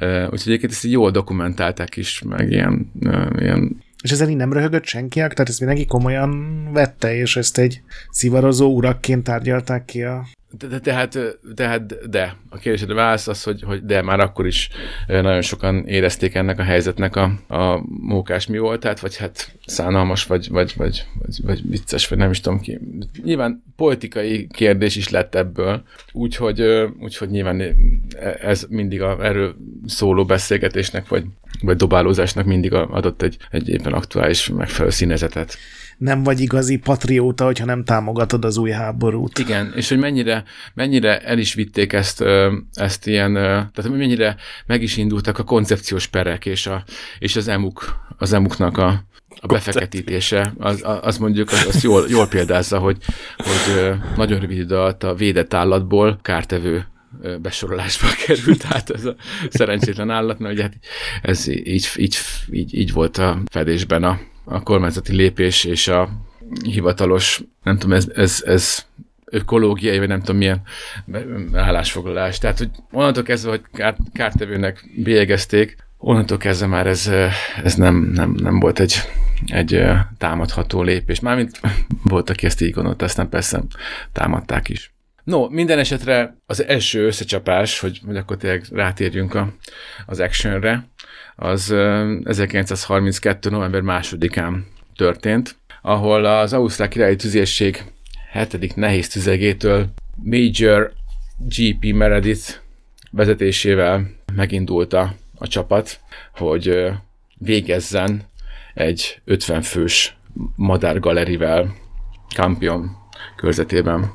Úgyhogy egyébként ezt jól dokumentálták is, meg ilyen, ilyen és ezzel így nem röhögött senkiak? Tehát ezt mindenki komolyan vette, és ezt egy szivarozó urakként tárgyalták ki a de, tehát, tehát de. A kérdésedre válasz az, hogy, hogy de már akkor is nagyon sokan érezték ennek a helyzetnek a, a mókás mi voltát, vagy hát szánalmas, vagy, vagy, vagy, vagy, vagy vicces, vagy nem is tudom ki. Nyilván politikai kérdés is lett ebből, úgyhogy, úgyhogy nyilván ez mindig a erről szóló beszélgetésnek, vagy, vagy dobálózásnak mindig adott egy, egy éppen aktuális megfelelő színezetet nem vagy igazi patrióta, hogyha nem támogatod az új háborút. Igen, és hogy mennyire, mennyire el is vitték ezt, ezt ilyen, tehát mennyire meg is indultak a koncepciós perek, és, a, és az emuk, az emuknak a, a befeketítése, az, az mondjuk az, az jól, jól példázza, hogy, hogy nagyon rövid idő alatt a védett állatból kártevő besorolásba [laughs] került át ez a szerencsétlen állat, mert ugye hát ez így, így, így, így volt a fedésben a, a kormányzati lépés és a hivatalos, nem tudom, ez, ez, ez ökológiai, vagy nem tudom milyen állásfoglalás. Tehát, hogy onnantól kezdve, hogy kár, kártevőnek bélyegezték, onnantól kezdve már ez, ez nem, nem, nem volt egy, egy támadható lépés. Mármint volt, aki ezt így gondolta, aztán persze támadták is. No, minden esetre az első összecsapás, hogy, hogy akkor tényleg rátérjünk a, az actionre, az 1932. november másodikán történt, ahol az Ausztrál királyi tüzérség 7. nehéz tüzegétől Major G.P. Meredith vezetésével megindult a, a csapat, hogy végezzen egy 50 fős madárgalerivel Campion körzetében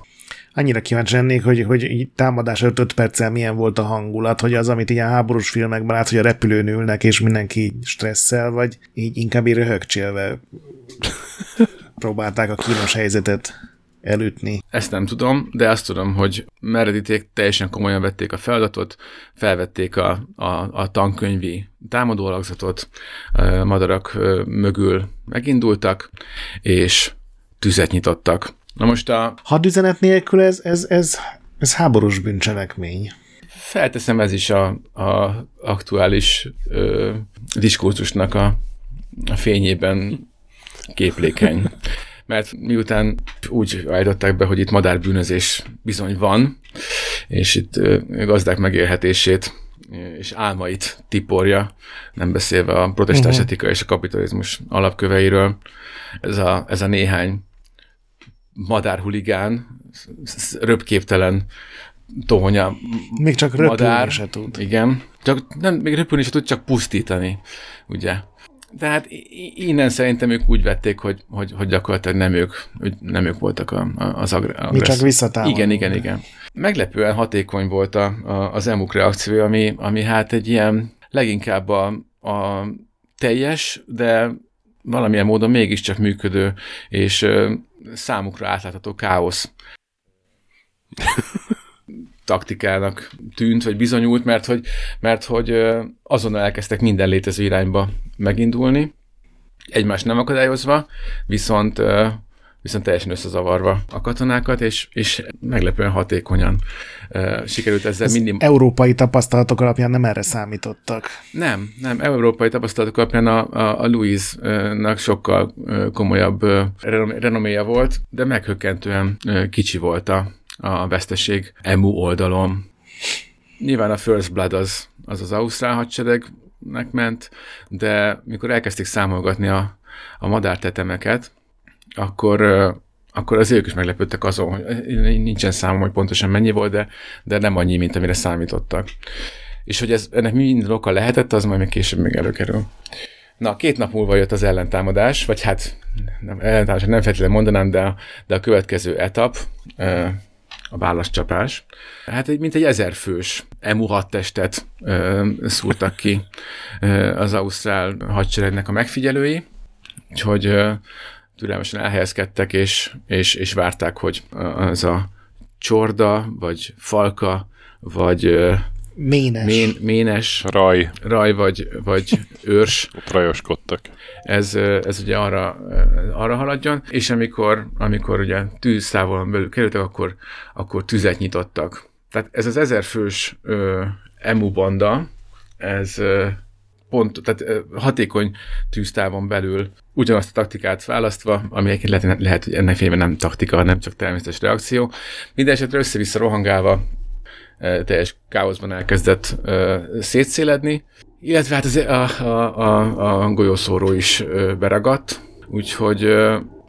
annyira kíváncsi lennék, hogy, hogy így támadás 5 perccel milyen volt a hangulat, hogy az, amit ilyen háborús filmekben lát, hogy a repülőn ülnek, és mindenki stresszel, vagy így inkább így röhögcsélve [laughs] próbálták a kínos helyzetet elütni. Ezt nem tudom, de azt tudom, hogy Merediték teljesen komolyan vették a feladatot, felvették a, a, a tankönyvi támadólagzatot, a madarak mögül megindultak, és tüzet nyitottak Na most a... Hadüzenet nélkül ez, ez, ez, ez háborús bűncselekmény. Felteszem ez is a, a aktuális ö, diskurzusnak a, a fényében képlékeny. [laughs] Mert miután úgy állították be, hogy itt madárbűnözés bizony van, és itt ö, gazdák megélhetését és álmait tiporja, nem beszélve a protestáns uh-huh. etika és a kapitalizmus alapköveiről. Ez a, ez a néhány madárhuligán, röpképtelen tohonya Még csak madár, se tud. Igen, csak nem, még röpülni se tud, csak pusztítani, ugye. Tehát innen szerintem ők úgy vették, hogy, hogy, hogy gyakorlatilag nem ők, nem ők voltak a, az agresszor. Mi csak visszatámadunk. Igen, igen, igen. Meglepően hatékony volt a, a, az emuk reakció, ami, ami hát egy ilyen leginkább a, a teljes, de valamilyen módon mégiscsak működő, és számukra átlátható káosz [laughs] taktikának tűnt, vagy bizonyult, mert hogy, mert hogy azonnal elkezdtek minden létező irányba megindulni, egymást nem akadályozva, viszont viszont teljesen összezavarva a katonákat, és, és meglepően hatékonyan uh, sikerült ezzel Ez mindig... európai tapasztalatok alapján nem erre számítottak. Nem, nem, európai tapasztalatok alapján a, a, a Louise-nak sokkal komolyabb renoméja volt, de meghökkentően kicsi volt a, a veszteség EMU oldalon. Nyilván a First Blood az az, az Ausztrál hadseregnek ment, de mikor elkezdték számolgatni a, a madártetemeket, akkor, akkor az ők is meglepődtek azon, hogy nincsen számom, hogy pontosan mennyi volt, de, de nem annyi, mint amire számítottak. És hogy ez, ennek minden oka lehetett, az majd még később még előkerül. Na, két nap múlva jött az ellentámadás, vagy hát nem, ellentámadás nem feltétlenül mondanám, de, de a következő etap, a válaszcsapás. Hát egy, mint egy ezerfős emu testet szúrtak ki az ausztrál hadseregnek a megfigyelői, úgyhogy türelmesen elhelyezkedtek, és, és, és várták, hogy az a csorda, vagy falka, vagy ménes, mén, ménes raj, raj vagy, vagy őrs. [laughs] Ott rajoskodtak. Ez, ez ugye arra, arra haladjon, és amikor, amikor ugye tűzszávolon belül kerültek, akkor, akkor tüzet nyitottak. Tehát ez az ezerfős emu banda, ez pont, tehát hatékony tűztávon belül ugyanazt a taktikát választva, ami egyébként lehet, lehet, hogy ennek fényben nem taktika, nem csak természetes reakció. Mindenesetre össze-vissza rohangálva teljes káoszban elkezdett szétszéledni, illetve hát az, a, a, a, a golyószóró is beragadt, úgyhogy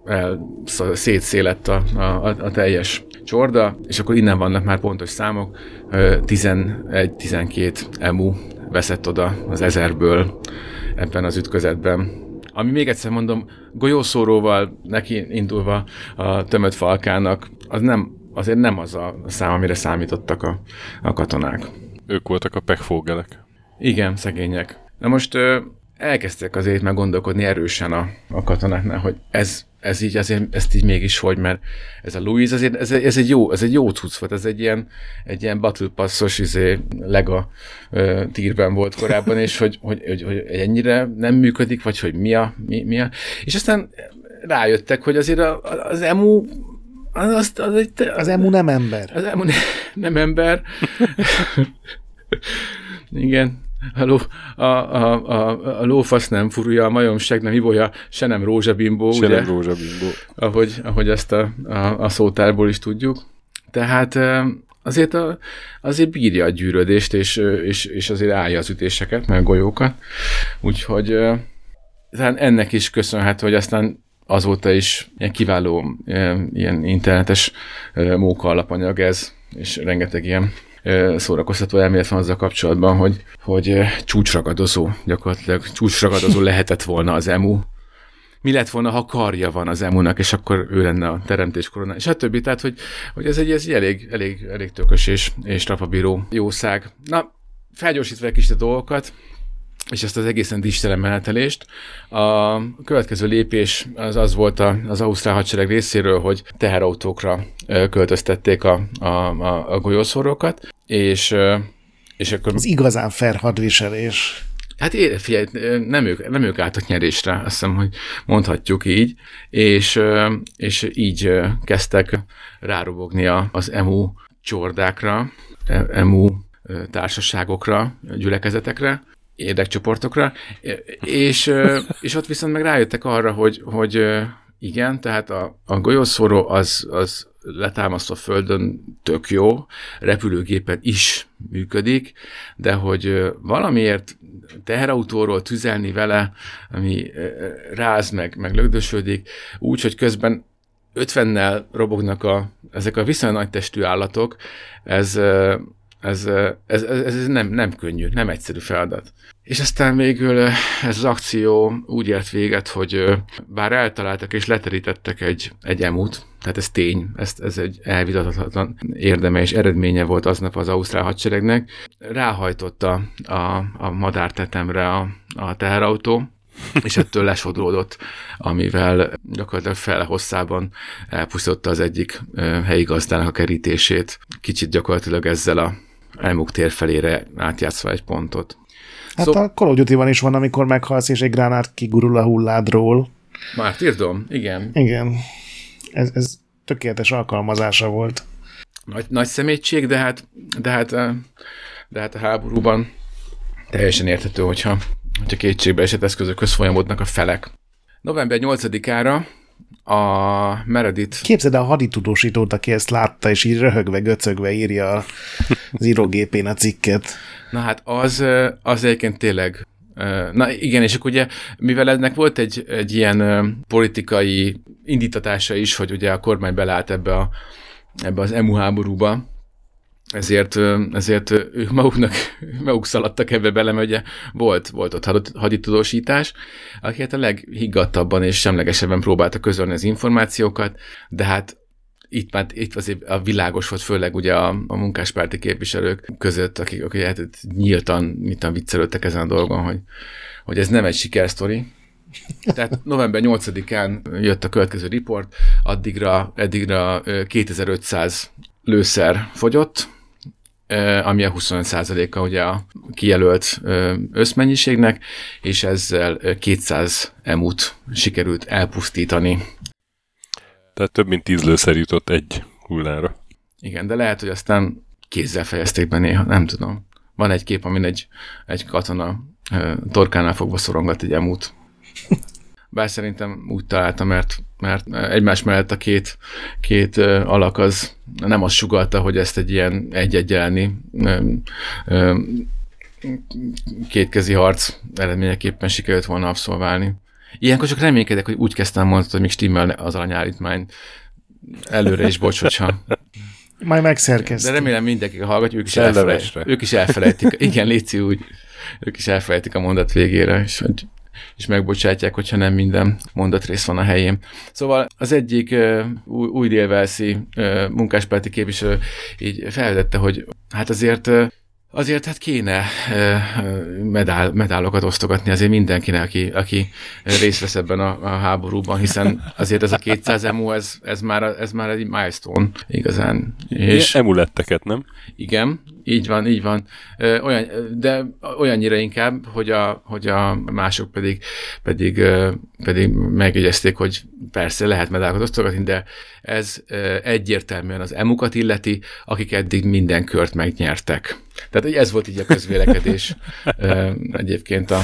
el, szétszélett a, a, a teljes csorda, és akkor innen vannak már pontos számok, 11-12 emu veszett oda az ezerből ebben az ütközetben. Ami még egyszer mondom, golyószóróval neki indulva a tömött falkának, az nem, azért nem az a szám, amire számítottak a, a katonák. Ők voltak a pekfógelek. Igen, szegények. Na most elkezdtek azért meg gondolkodni erősen a, a katonáknál, hogy ez, ez így azért, ezt így mégis hogy, mert ez a Louis azért, ez, ez, egy jó, ez egy jó cucc volt, ez egy ilyen, egy ilyen battle passos izé, lega ö, tírben volt korábban, és hogy, hogy, hogy, hogy, ennyire nem működik, vagy hogy mi a, mi, mi a, és aztán rájöttek, hogy azért a, az emu az, az, az, egy, az, az emu nem ember. Az emu ne, nem ember. [laughs] Igen, a, ló, a, a, a, a lófasz nem furulja, a majomság nem ibolya, se nem rózsabimbó, se ugye? nem rózsabimbó. Ahogy, ahogy ezt a, a, a szótárból is tudjuk. Tehát azért, a, azért bírja a gyűrödést, és, és, és azért állja az ütéseket, meg a golyókat. Úgyhogy ennek is köszönhető, hogy aztán azóta is ilyen kiváló ilyen internetes móka alapanyag ez, és rengeteg ilyen szórakoztató elmélet van azzal kapcsolatban, hogy, hogy csúcsragadozó, gyakorlatilag csúcsragadozó [laughs] lehetett volna az emu. Mi lett volna, ha karja van az emunak, és akkor ő lenne a teremtés korona, és a többi. Tehát, hogy, hogy ez egy, ez egy elég, elég, elég tökös és, és trapabíró jószág. Na, felgyorsítva egy kicsit a dolgokat, és ezt az egészen distelen menetelést. A következő lépés az az volt az Ausztrál hadsereg részéről, hogy teherautókra költöztették a, a, a, a golyószórókat, és, és akkor... Az igazán fair hadviselés. Hát figyelj, nem ők, nem ők álltak nyerésre, azt hiszem, hogy mondhatjuk így, és, és így kezdtek rárobogni az EMU csordákra, e, EMU társaságokra, gyülekezetekre, érdekcsoportokra, és, és ott viszont meg rájöttek arra, hogy, hogy igen, tehát a, a golyószóró az, az letámasztva földön tök jó, repülőgépen is működik, de hogy valamiért teherautóról tüzelni vele, ami ráz meg, meg lögdösödik, úgy, hogy közben 50-nel robognak a, ezek a viszonylag nagy testű állatok, ez, ez, ez, ez, nem, nem könnyű, nem egyszerű feladat. És aztán végül ez az akció úgy ért véget, hogy bár eltaláltak és leterítettek egy, egy emut, tehát ez tény, ez, ez egy elvitathatatlan érdeme és eredménye volt aznap az Ausztrál hadseregnek, ráhajtotta a, a madártetemre a, a teherautó, és ettől lesodródott, amivel gyakorlatilag fele hosszában elpusztította az egyik helyi gazdának a kerítését, kicsit gyakorlatilag ezzel a elmuk tér felére átjátszva egy pontot. Hát szó... a Call of Duty-ban is van, amikor meghalsz, és egy gránát kigurul a hulládról. Már tírdom, igen. Igen. Ez, ez tökéletes alkalmazása volt. Nagy, nagy szemétség, de hát, de hát, de hát a háborúban teljesen érthető, hogyha, hogyha kétségbe esett eszközökhöz folyamodnak a felek. November 8-ára a Meredith... Képzeld el a haditudósítót, aki ezt látta, és így röhögve, göcögve írja az írógépén a cikket. Na hát az, az egyébként tényleg Na igen, és akkor ugye, mivel ennek volt egy, egy ilyen politikai indítatása is, hogy ugye a kormány belállt ebbe, a, ebbe az EMU háborúba, ezért, ezért ők maguknak, [laughs] maguk szaladtak ebbe bele, mert ugye volt, volt ott haditudósítás, aki hát a leghiggadtabban és semlegesebben próbálta közölni az információkat, de hát itt már itt azért a világos volt, főleg ugye a, a munkáspárti képviselők között, akik, akik hát nyíltan, nyíltan viccelődtek ezen a dolgon, hogy, hogy ez nem egy sikersztori. Tehát november 8-án jött a következő riport, addigra, eddigra 2500 lőszer fogyott, ami a 25%-a ugye a kijelölt összmennyiségnek, és ezzel 200 emut sikerült elpusztítani tehát több mint tíz lőszer jutott egy hullára. Igen, de lehet, hogy aztán kézzel fejezték be néha, nem tudom. van egy kép, amin egy, egy katona torkánál fogva szorongat egy emút. [laughs] Bár szerintem úgy találtam, mert, mert egymás mellett a két, két alak az nem azt sugalta, hogy ezt egy ilyen egy-egy kétkezi harc eredményeképpen sikerült volna abszolválni. Ilyenkor csak reménykedek, hogy úgy kezdtem mondani, hogy még stimmel az alanyállítmány. Előre is bocs, hogyha... Majd megszerkeztem. De remélem mindenki hallgatja, ők is, elfelejtik, ők is elfelejtik. Igen, Léci úgy. Ők is elfelejtik a mondat végére, és hogy és megbocsátják, hogyha nem minden mondatrész van a helyén. Szóval az egyik új, új délvelszi munkáspárti képviselő így felvetette, hogy hát azért Azért hát kéne medál, medálokat osztogatni azért mindenkinek, aki, aki részt vesz ebben a, a háborúban, hiszen azért ez a 200 emu, ez, ez, már, ez már egy milestone igazán. És emuletteket, nem? Igen, így van, így van. Olyan, de olyannyira inkább, hogy a, hogy a mások pedig, pedig, pedig megjegyezték, hogy persze lehet medálokat osztogatni, de ez egyértelműen az emukat illeti, akik eddig minden kört megnyertek. Tehát ez volt így a közvélekedés [laughs] egyébként a,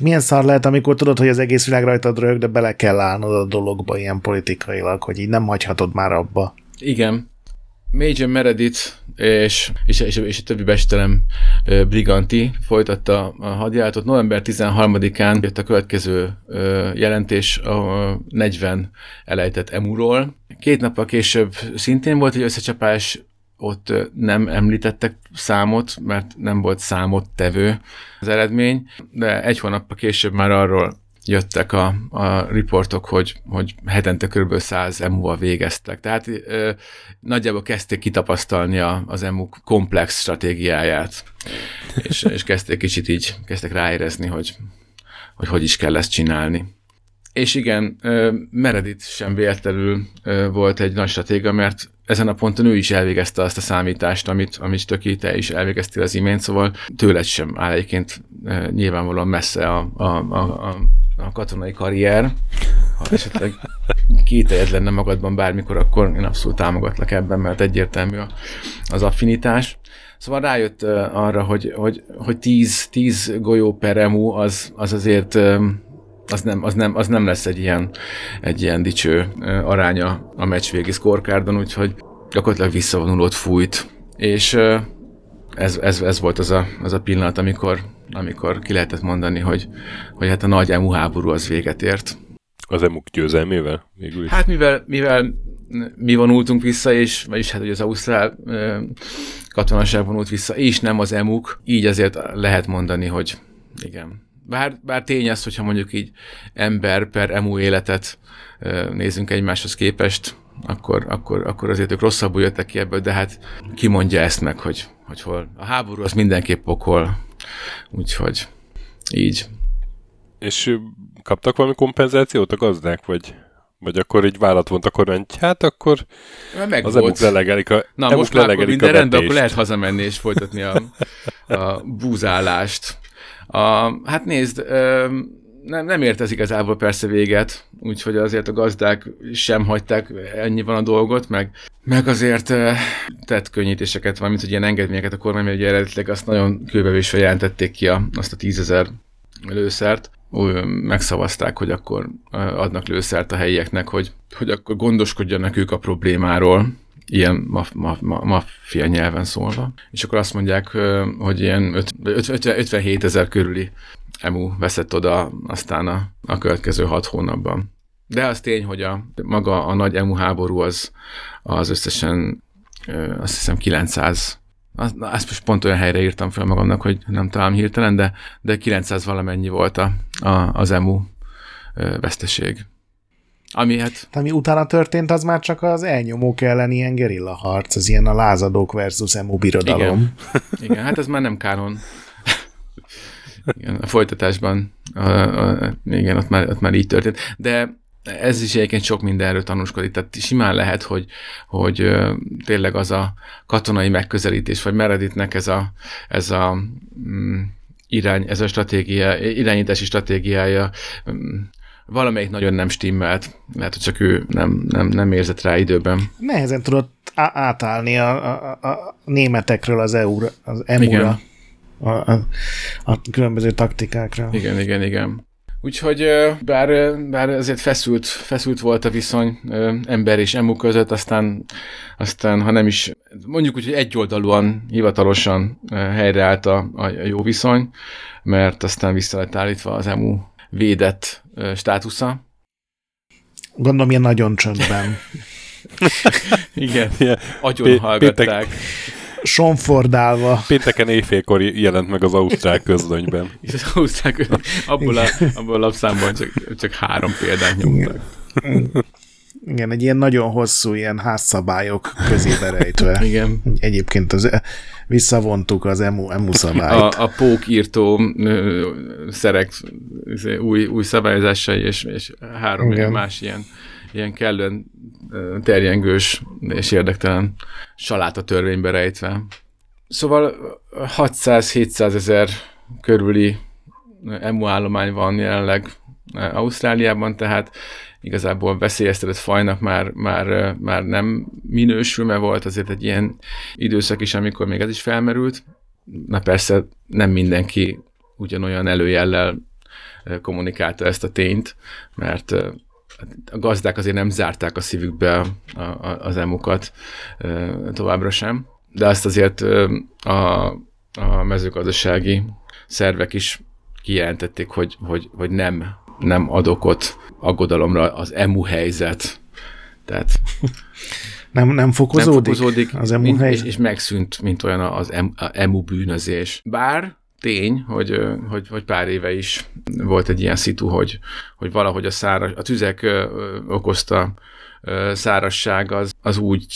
milyen szar lehet, amikor tudod, hogy az egész világ rajtad rög, de bele kell állnod a dologba ilyen politikailag, hogy így nem hagyhatod már abba. Igen. Major Meredith és, és, és, és a többi bestelem Briganti folytatta a hadjáratot. November 13-án jött a következő jelentés a 40 elejtett emuról. Két nappal később szintén volt egy összecsapás, ott nem említettek számot, mert nem volt számot tevő az eredmény, de egy hónappal később már arról jöttek a, a riportok, hogy, hogy hetente kb. 100 emu végeztek. Tehát ö, nagyjából kezdték kitapasztalni a, az emu komplex stratégiáját, és, és kezdték kicsit így, kezdtek ráérezni, hogy, hogy hogy is kell ezt csinálni. És igen, Meredith sem véletlenül volt egy nagy stratéga, mert ezen a ponton ő is elvégezte azt a számítást, amit, amit Töki, te is elvégeztél az imént, szóval tőled sem áll egyébként nyilvánvalóan messze a, a, a, a, a katonai karrier. Ha esetleg kételjed lenne magadban bármikor, akkor én abszolút támogatlak ebben, mert egyértelmű az affinitás. Szóval rájött arra, hogy, hogy, hogy 10, 10 golyó per emu az, az azért az nem, az, nem, az nem lesz egy ilyen, egy ilyen dicső aránya a meccs végi scorecardon, úgyhogy gyakorlatilag visszavonulót fújt. És ez, ez, ez volt az a, az a pillanat, amikor, amikor ki lehetett mondani, hogy, hogy hát a nagy emu háború az véget ért. Az emuk győzelmével? Végül is. Hát mivel, mivel mi vonultunk vissza, és vagyis hát hogy az Ausztrál katonaság vonult vissza, és nem az emuk, így azért lehet mondani, hogy igen, bár, bár tény az, hogyha mondjuk így ember per emu életet nézzünk egymáshoz képest, akkor, akkor, akkor azért ők rosszabbul jöttek ki ebből, de hát ki mondja ezt meg, hogy, hogy hol. A háború az mindenképp pokol, úgyhogy így. És kaptak valami kompenzációt a gazdák, vagy, vagy akkor így vállat vont a kormány, hát akkor meg az emuk lelegelik a Na most már akkor minden rendben, akkor lehet hazamenni és folytatni a, a búzálást. A, hát nézd, nem, nem ért ez igazából persze véget, úgyhogy azért a gazdák sem hagyták ennyi van a dolgot, meg, meg azért tett könnyítéseket, valamint hogy ilyen engedményeket a kormány, mert ugye eredetileg azt nagyon kőbevésve jelentették ki a, azt a tízezer lőszert, úgy megszavazták, hogy akkor adnak lőszert a helyieknek, hogy, hogy akkor gondoskodjanak ők a problémáról, ilyen maffia ma, ma, nyelven szólva. És akkor azt mondják, hogy ilyen 50, 57 ezer körüli emu veszett oda aztán a, a következő hat hónapban. De az tény, hogy a, maga a nagy emu háború az, az összesen azt hiszem 900 azt most pont olyan helyre írtam fel magamnak, hogy nem találom hirtelen, de, de 900 valamennyi volt a, a, az emu veszteség. Ami hát... Ami utána történt, az már csak az elnyomók ellen ilyen gerilla harc, az ilyen a lázadók versus emu birodalom. Igen, [laughs] Igen hát ez már nem kánon. [laughs] Igen, a folytatásban, a, a, igen, ott már, ott már így történt. De ez is egyébként sok mindenről tanúskodik, tehát simán lehet, hogy, hogy tényleg az a katonai megközelítés, vagy Meredithnek ez a, ez a mm, irány, ez a stratégia, irányítási stratégiája mm, valamelyik nagyon nem stimmelt, lehet, hogy csak ő nem, nem, nem érzett rá időben. Nehezen tudott átállni a, a, a németekről az EU-ra, az EMU-ra. a, a, a különböző taktikákra. Igen, igen, igen. Úgyhogy bár, bár azért feszült, feszült volt a viszony ember és emu között, aztán, aztán ha nem is, mondjuk úgy, hogy egyoldalúan, hivatalosan helyreállt a, a jó viszony, mert aztán vissza lett állítva az emu védett státusza. Gondolom, ilyen nagyon csöndben. [laughs] Igen, agyon hallgatták. Sonfordálva. Pénteken éjfélkor jelent meg az Ausztrál közlönyben. [laughs] Az Ausztrál közlöny, abból a, abból a lapszámban csak, csak három példát nyomtak. Igen, egy ilyen nagyon hosszú ilyen házszabályok közébe rejtve. Igen. Egyébként az, visszavontuk az EMU, EMU szabályt. A, a pókírtó szerek izé, új, új szabályozásai, és, és három Igen. más ilyen, ilyen kellően terjengős és érdektelen saláta törvénybe rejtve. Szóval 600-700 ezer körüli EMU állomány van jelenleg Ausztráliában, tehát igazából veszélyeztetett fajnak már, már, már nem minősül, mert volt azért egy ilyen időszak is, amikor még ez is felmerült. Na persze nem mindenki ugyanolyan előjellel kommunikálta ezt a tényt, mert a gazdák azért nem zárták a szívükbe a, a, az emukat továbbra sem, de azt azért a, a mezőgazdasági szervek is kijelentették, hogy, hogy, hogy nem, nem adok ott aggodalomra az emu helyzet. Tehát [laughs] nem, nem fokozódik, nem fokozódik az emu mint, és, és megszűnt, mint olyan az emu bűnözés. Bár tény, hogy, hogy, hogy pár éve is volt egy ilyen szitu, hogy, hogy valahogy a, száraz, a tüzek okozta szárasság az, az úgy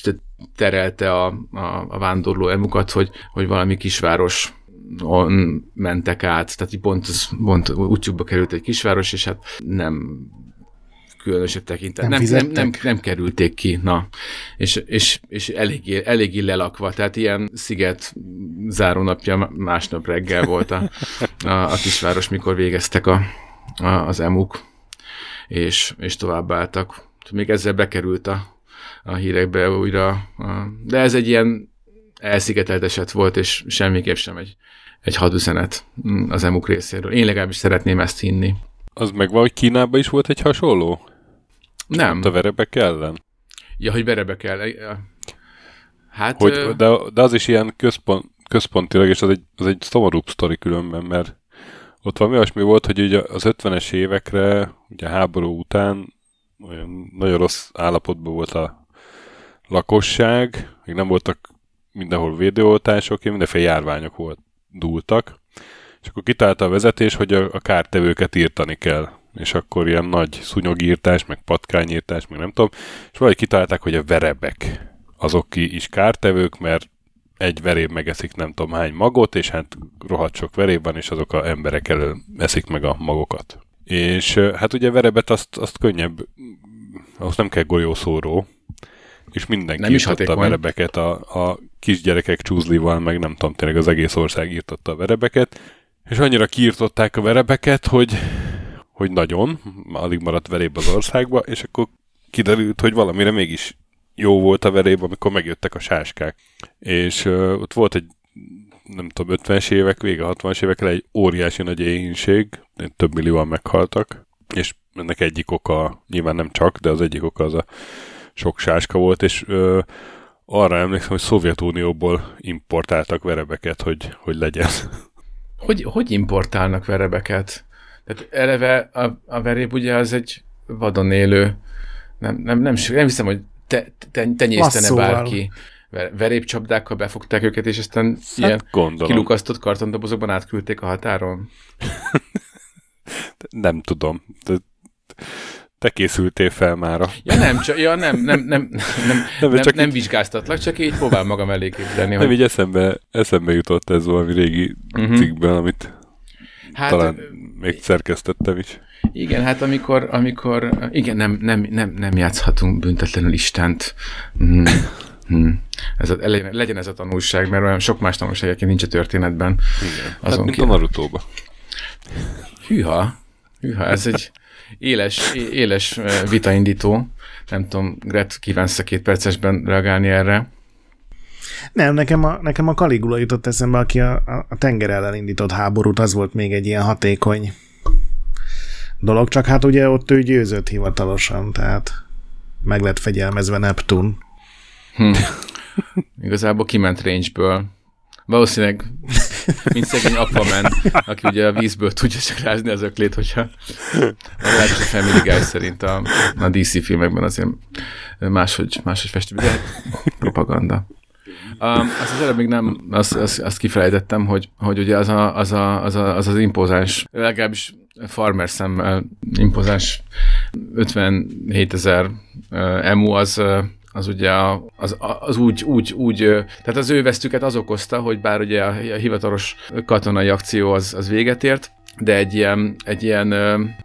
terelte a, a, a vándorló emukat, hogy, hogy valami kisváros on mentek át, tehát pont, pont útjukba került egy kisváros, és hát nem különösebb tekintet. Nem, nem, nem, nem, nem kerülték ki, na. És, és, és eléggé, eléggé lelakva, tehát ilyen sziget zárónapja másnap reggel volt a, a, a kisváros, mikor végeztek a, a, az emuk, és, és továbbáltak. Még ezzel bekerült a, a hírekbe újra, de ez egy ilyen elszigetelt eset volt, és semmiképp sem egy, egy hadüzenet az emuk részéről. Én legalábbis szeretném ezt hinni. Az meg hogy Kínában is volt egy hasonló? Nem. A verebek ellen? Ja, hogy verebek ellen. Hát... Hogy, ö... de, de az is ilyen központ, központilag, és az egy, az egy szomorúbb sztori különben, mert ott van olyasmi volt, hogy ugye az 50-es évekre, ugye háború után olyan nagyon rossz állapotban volt a lakosság, még nem voltak mindenhol védőoltások, mindenféle járványok volt, dúltak, és akkor kitálta a vezetés, hogy a, a kártevőket írtani kell. És akkor ilyen nagy szúnyogírtás, meg patkányírtás, meg nem tudom, és valahogy kitalálták, hogy a verebek azok ki is kártevők, mert egy veréb megeszik nem tudom hány magot, és hát rohadt sok veréb van, és azok a emberek elől eszik meg a magokat. És hát ugye verebet azt, azt könnyebb, azt nem kell golyószóró, és mindenki nem is a verebeket, a, a kisgyerekek csúzlival, meg nem tudom, tényleg az egész ország írtotta a verebeket, és annyira kiirtották a verebeket, hogy hogy nagyon, alig maradt veréb az országba, és akkor kiderült, hogy valamire mégis jó volt a veréb, amikor megjöttek a sáskák. És uh, ott volt egy, nem tudom, 50-es évek, vége 60-as évekre egy óriási nagy éhínség, több millióan meghaltak, és ennek egyik oka, nyilván nem csak, de az egyik oka az a sok sáska volt, és uh, arra emlékszem, hogy Szovjetunióból importáltak verebeket, hogy, hogy legyen. Hogy, hogy importálnak verebeket? Tehát eleve a, a veréb ugye az egy vadon élő, nem, nem, nem, nem hiszem, hogy te, te, tenyésztene Masszóval. bárki. Verépcsapdákkal befogták őket, és aztán hát ilyen gondolom. kilukasztott kartondobozokban átküldték a határon. [laughs] nem tudom. De te készültél fel mára. Ja nem, csak, ja, nem, nem, nem, nem, [laughs] nem, nem, csak nem így... vizsgáztatlak, csak így próbál magam elé képzelni. Nem, hogy... így eszembe, eszembe jutott ez valami régi uh-huh. cikkben, amit hát, talán még szerkesztettem is. Igen, hát amikor, amikor igen, nem, nem, nem, nem játszhatunk büntetlenül Istent. Hmm. Hmm. Ez a, legyen ez a tanulság, mert olyan sok más tanulság, aki nincs a történetben. Igen. Azon hát, mint a naruto Hűha, hűha, ez egy éles, éles vitaindító. Nem tudom, Gret, kívánsz a két percesben reagálni erre? Nem, nekem a, nekem a Caligula jutott eszembe, aki a, a tenger ellen indított háborút, az volt még egy ilyen hatékony dolog, csak hát ugye ott ő győzött hivatalosan, tehát meg lett fegyelmezve Neptun. Hm. Igazából kiment range-ből. Valószínűleg, mint szegény Aquaman, aki ugye a vízből tudja csak rázni az öklét, hogyha legalábbis a Family Guy szerint a, a DC filmekben azért máshogy, máshogy festő, de propaganda. Um, azt az előbb még nem, azt, azt, azt kifejtettem, hogy, hogy ugye az, a, az, a, az, a, az az impozáns, legalábbis farmer szemmel impozáns 57 ezer uh, emu az, uh, az ugye az, az úgy, úgy, úgy, tehát az ő vesztüket az okozta, hogy bár ugye a, a hivatalos katonai akció az, az véget ért, de egy ilyen, egy ilyen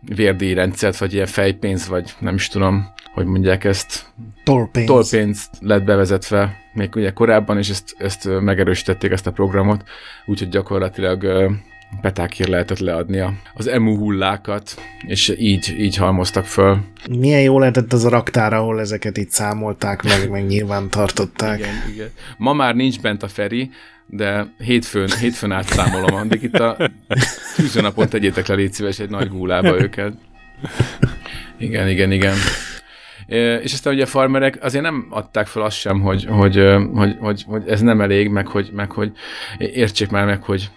vérdíjrendszert, vagy ilyen fejpénz, vagy nem is tudom, hogy mondják ezt. Tolpénz. Tolpénz lett bevezetve még ugye korábban, és ezt, ezt megerősítették ezt a programot, úgyhogy gyakorlatilag petákért lehetett leadni az emu hullákat, és így, így halmoztak föl. Milyen jó lehetett az a raktár, ahol ezeket itt számolták, meg, meg nyilván tartották. Igen, igen. Ma már nincs bent a Feri, de hétfőn, hétfőn átszámolom, addig itt a tűzőnapon tegyétek le, légy szíves, egy nagy gúlába őket. Igen, igen, igen. És aztán ugye a farmerek azért nem adták fel azt sem, hogy, hogy, hogy, hogy, hogy ez nem elég, meg hogy, meg hogy értsék már meg, hogy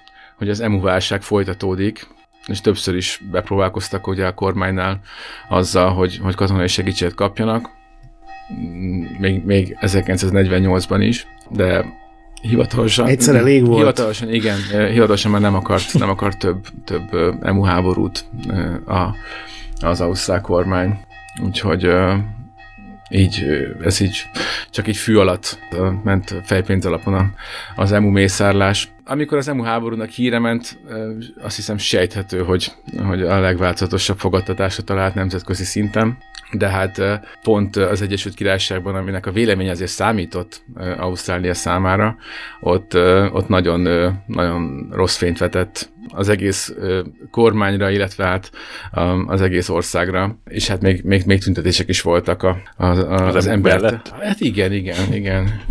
hogy az EMU válság folytatódik, és többször is bepróbálkoztak ugye a kormánynál azzal, hogy, hogy katonai segítséget kapjanak, még, még 1948-ban is, de hivatalosan... Egyszer elég volt. Hivatalosan, igen, hivatalosan már nem akart, nem akart több, több EMU háborút a, az ausztrál kormány. Úgyhogy így, ez így csak így fű alatt ment fejpénz alapon az EMU mészárlás. Amikor az EMU háborúnak híre ment, azt hiszem sejthető, hogy, hogy a legváltozatosabb fogadtatásra talált nemzetközi szinten de hát pont az Egyesült Királyságban, aminek a vélemény azért számított Ausztrália számára, ott, ott nagyon, nagyon rossz fényt vetett az egész kormányra, illetve hát az egész országra, és hát még, még, még tüntetések is voltak a, a, a, az, az ember. Hát igen, igen, igen.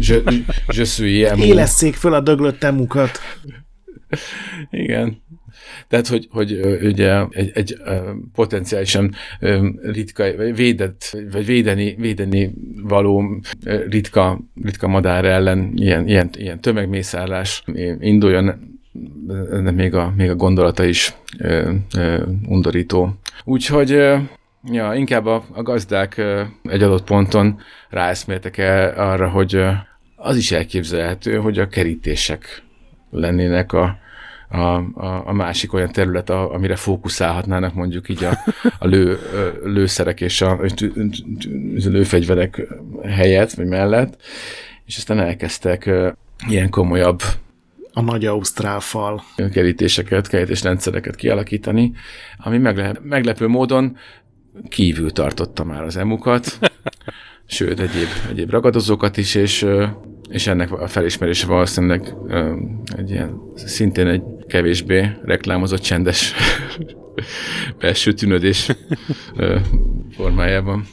Suis Élesszék föl a döglött emukat. Igen. Tehát, hogy, hogy ugye egy, egy potenciálisan ritka, védett, vagy védeni, védeni való ritka, ritka madár ellen ilyen, ilyen, ilyen tömegmészállás induljon, de még a, még a gondolata is ö, ö, undorító. Úgyhogy ja, inkább a, a gazdák egy adott ponton ráeszméltek el arra, hogy az is elképzelhető, hogy a kerítések lennének a, a, a, a másik olyan terület, a, amire fókuszálhatnának mondjuk így a, a lő, lőszerek és a, a lőfegyverek helyett, vagy mellett, és aztán elkezdtek ilyen komolyabb a nagy ausztrál fal. Kerítéseket, kerítésrendszereket kialakítani, ami megle- meglepő módon kívül tartotta már az emukat, [laughs] sőt, egyéb, egyéb ragadozókat is, és és ennek a felismerése valószínűleg egy ilyen, szintén egy kevésbé reklámozott csendes [laughs] belső tűnődés formájában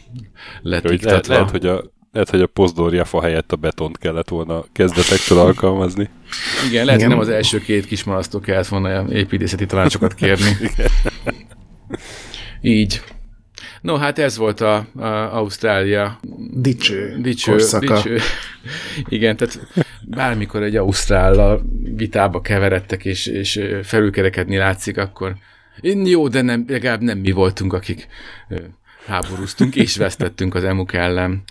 lett hogy lehet, lehet, hogy a lehet, hogy a pozdorja fa helyett a betont kellett volna kezdetektől alkalmazni. Igen, lehet, hogy nem az első két kismalasztó kellett volna építészeti tanácsokat kérni. [laughs] Így. No, hát ez volt a, a Ausztrália dicső, dicső, dicső. Igen, tehát bármikor egy Ausztrállal vitába keveredtek, és, és felülkerekedni látszik, akkor jó, de nem, legalább nem mi voltunk, akik háborúztunk, és vesztettünk az emuk ellen.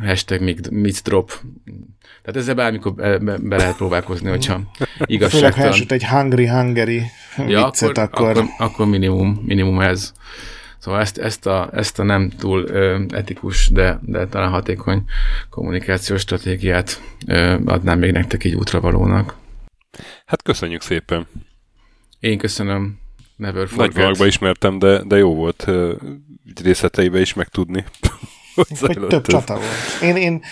Hashtag drop. Tehát ezzel bármikor be, be lehet próbálkozni, hogyha igazságtalan. Főleg, egy hungry hungary ja, viccet, akkor, akkor... akkor... Akkor minimum, minimum ez. Szóval ezt, ezt, a, ezt a nem túl ö, etikus, de, de talán hatékony kommunikációs stratégiát ö, adnám még nektek így útravalónak. Hát köszönjük szépen. Én köszönöm. Never forget. Nagy vonalakban ismertem, de, de jó volt uh, részleteibe is megtudni. [laughs] hogy több csata volt. Én, én,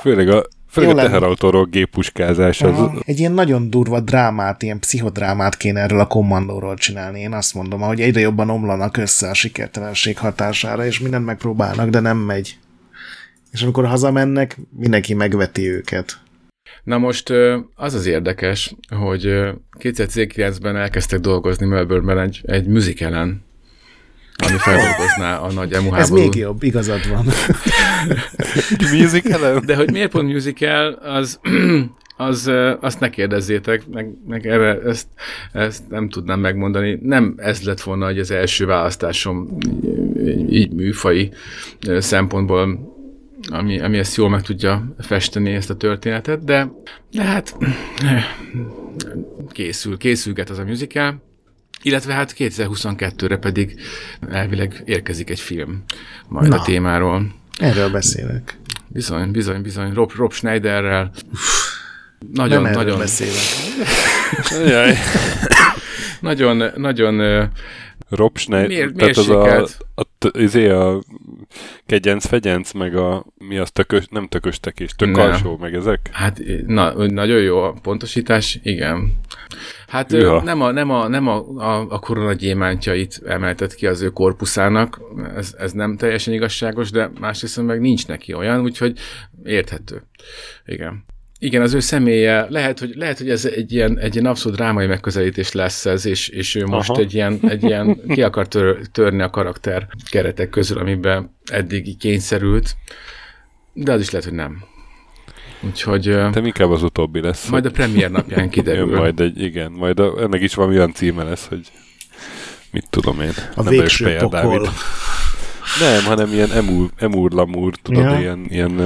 Főleg a, Főleg a teherautóról géppuskázás. Az... Egy ilyen nagyon durva drámát, ilyen pszichodrámát kéne erről a kommandóról csinálni. Én azt mondom, hogy egyre jobban omlanak össze a sikertelenség hatására, és mindent megpróbálnak, de nem megy. És amikor hazamennek, mindenki megveti őket. Na most az az érdekes, hogy 2019-ben elkezdtek dolgozni Melbourne-ben egy, egy musicalen, ami feldolgozná a nagy emu Ez még jobb, igazad van. [laughs] musical De hogy miért pont musical, az, [clears throat] az, azt ne kérdezzétek, meg, meg erre ezt, ezt nem tudnám megmondani. Nem ez lett volna hogy az első választásom így műfai szempontból, ami, ami ezt jól meg tudja festeni ezt a történetet, de, de hát készül, készülget az a musical, illetve hát 2022-re pedig elvileg érkezik egy film majd Na, a témáról. Erről beszélek. Bizony, bizony, bizony. Rob, Rob Schneiderrel. Nagyon, Nem nagyon. beszélek. [laughs] nagyon, nagyon Rob Schneider, Miért, tehát az mérsékelt. a, a, izé a kegyenc-fegyenc, meg a, mi az tökös, nem tököstekés, tökalsó, meg ezek? Hát na, nagyon jó a pontosítás, igen. Hát ő Hűha. nem a, nem a, nem a, a, a koronagyémántjait emeltet ki az ő korpuszának, ez, ez nem teljesen igazságos, de másrészt meg nincs neki olyan, úgyhogy érthető. Igen. Igen, az ő személye, lehet, hogy, lehet, hogy ez egy ilyen, egy ilyen abszolút drámai megközelítés lesz ez, és, és ő most Aha. egy ilyen, egy ilyen, [laughs] ki akar tör, törni a karakter keretek közül, amiben eddig kényszerült, de az is lehet, hogy nem. Úgyhogy De inkább az utóbbi lesz. majd a premier napján [laughs] Jön kiderül. majd egy, igen, majd a, ennek is valami olyan címe lesz, hogy mit tudom én. A nem végső pokol. Dávid. Nem, hanem ilyen emúr, emúr lamúr, tudod, Ja. ilyen, ilyen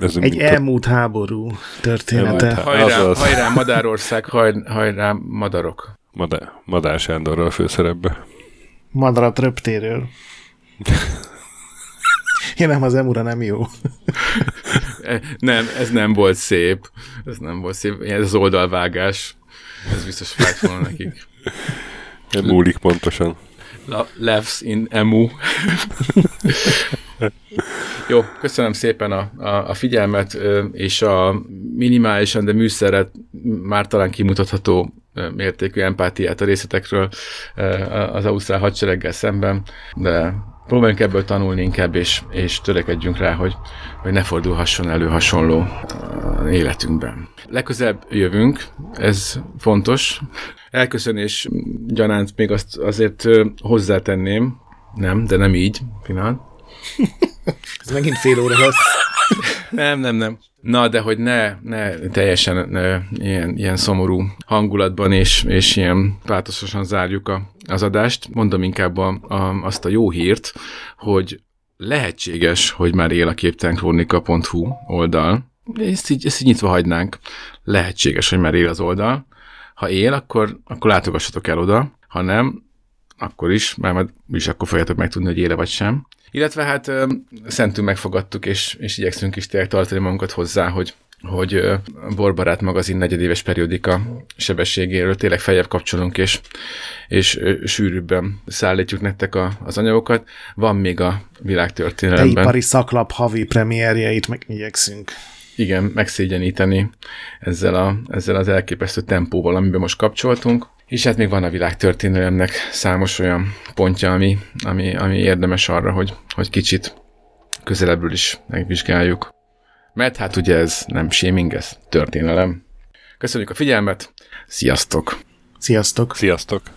ez Egy elmúlt háború története. Elmúlt Hajrá, Azaz. hajrá Madárország, haj, hajrá Madarok. Madá, Madár Sándorral főszerepbe. Madarat röptéről. [laughs] Én nem, az emura nem jó. [laughs] E, Nem, ez nem volt szép. Ez nem volt szép. Ez az oldalvágás. Ez biztos fájt volna nekik. Múlik pontosan. La, laughs in emu. Jó, köszönöm szépen a, a, a figyelmet, és a minimálisan, de műszeret már talán kimutatható mértékű empátiát a részletekről az ausztrál hadsereggel szemben, de próbáljunk ebből tanulni inkább, és, és törekedjünk rá, hogy, hogy ne fordulhasson elő hasonló ö, életünkben. Legközelebb jövünk, ez fontos. Elköszönés gyanánt még azt azért hozzátenném, nem, de nem így, pillanat. [laughs] Ez megint fél óra lesz. Nem, nem, nem. Na, de hogy ne, ne teljesen ne, ilyen, ilyen szomorú hangulatban és, és ilyen pátoszosan zárjuk a, az adást. Mondom inkább a, a, azt a jó hírt, hogy lehetséges, hogy már él a képtelenkronika.hu oldal. Ezt így, ezt így nyitva hagynánk. Lehetséges, hogy már él az oldal. Ha él, akkor, akkor látogassatok el oda. Ha nem, akkor is, mert majd is akkor fogjátok megtudni, hogy éle vagy sem. Illetve hát szentül megfogadtuk, és, és igyekszünk is tényleg tartani magunkat hozzá, hogy hogy Borbarát magazin negyedéves periódika sebességéről tényleg feljebb kapcsolunk, és, és sűrűbben szállítjuk nektek a, az anyagokat. Van még a De világtörténelemben. ipari szaklap havi premierjeit meg igyekszünk. igen, megszégyeníteni ezzel, a, ezzel az elképesztő tempóval, amiben most kapcsoltunk. És hát még van a világtörténelemnek számos olyan pontja, ami, ami, ami érdemes arra, hogy, hogy kicsit közelebbről is megvizsgáljuk. Mert hát ugye ez nem shaming, ez történelem. Köszönjük a figyelmet, sziasztok! Sziasztok! Sziasztok!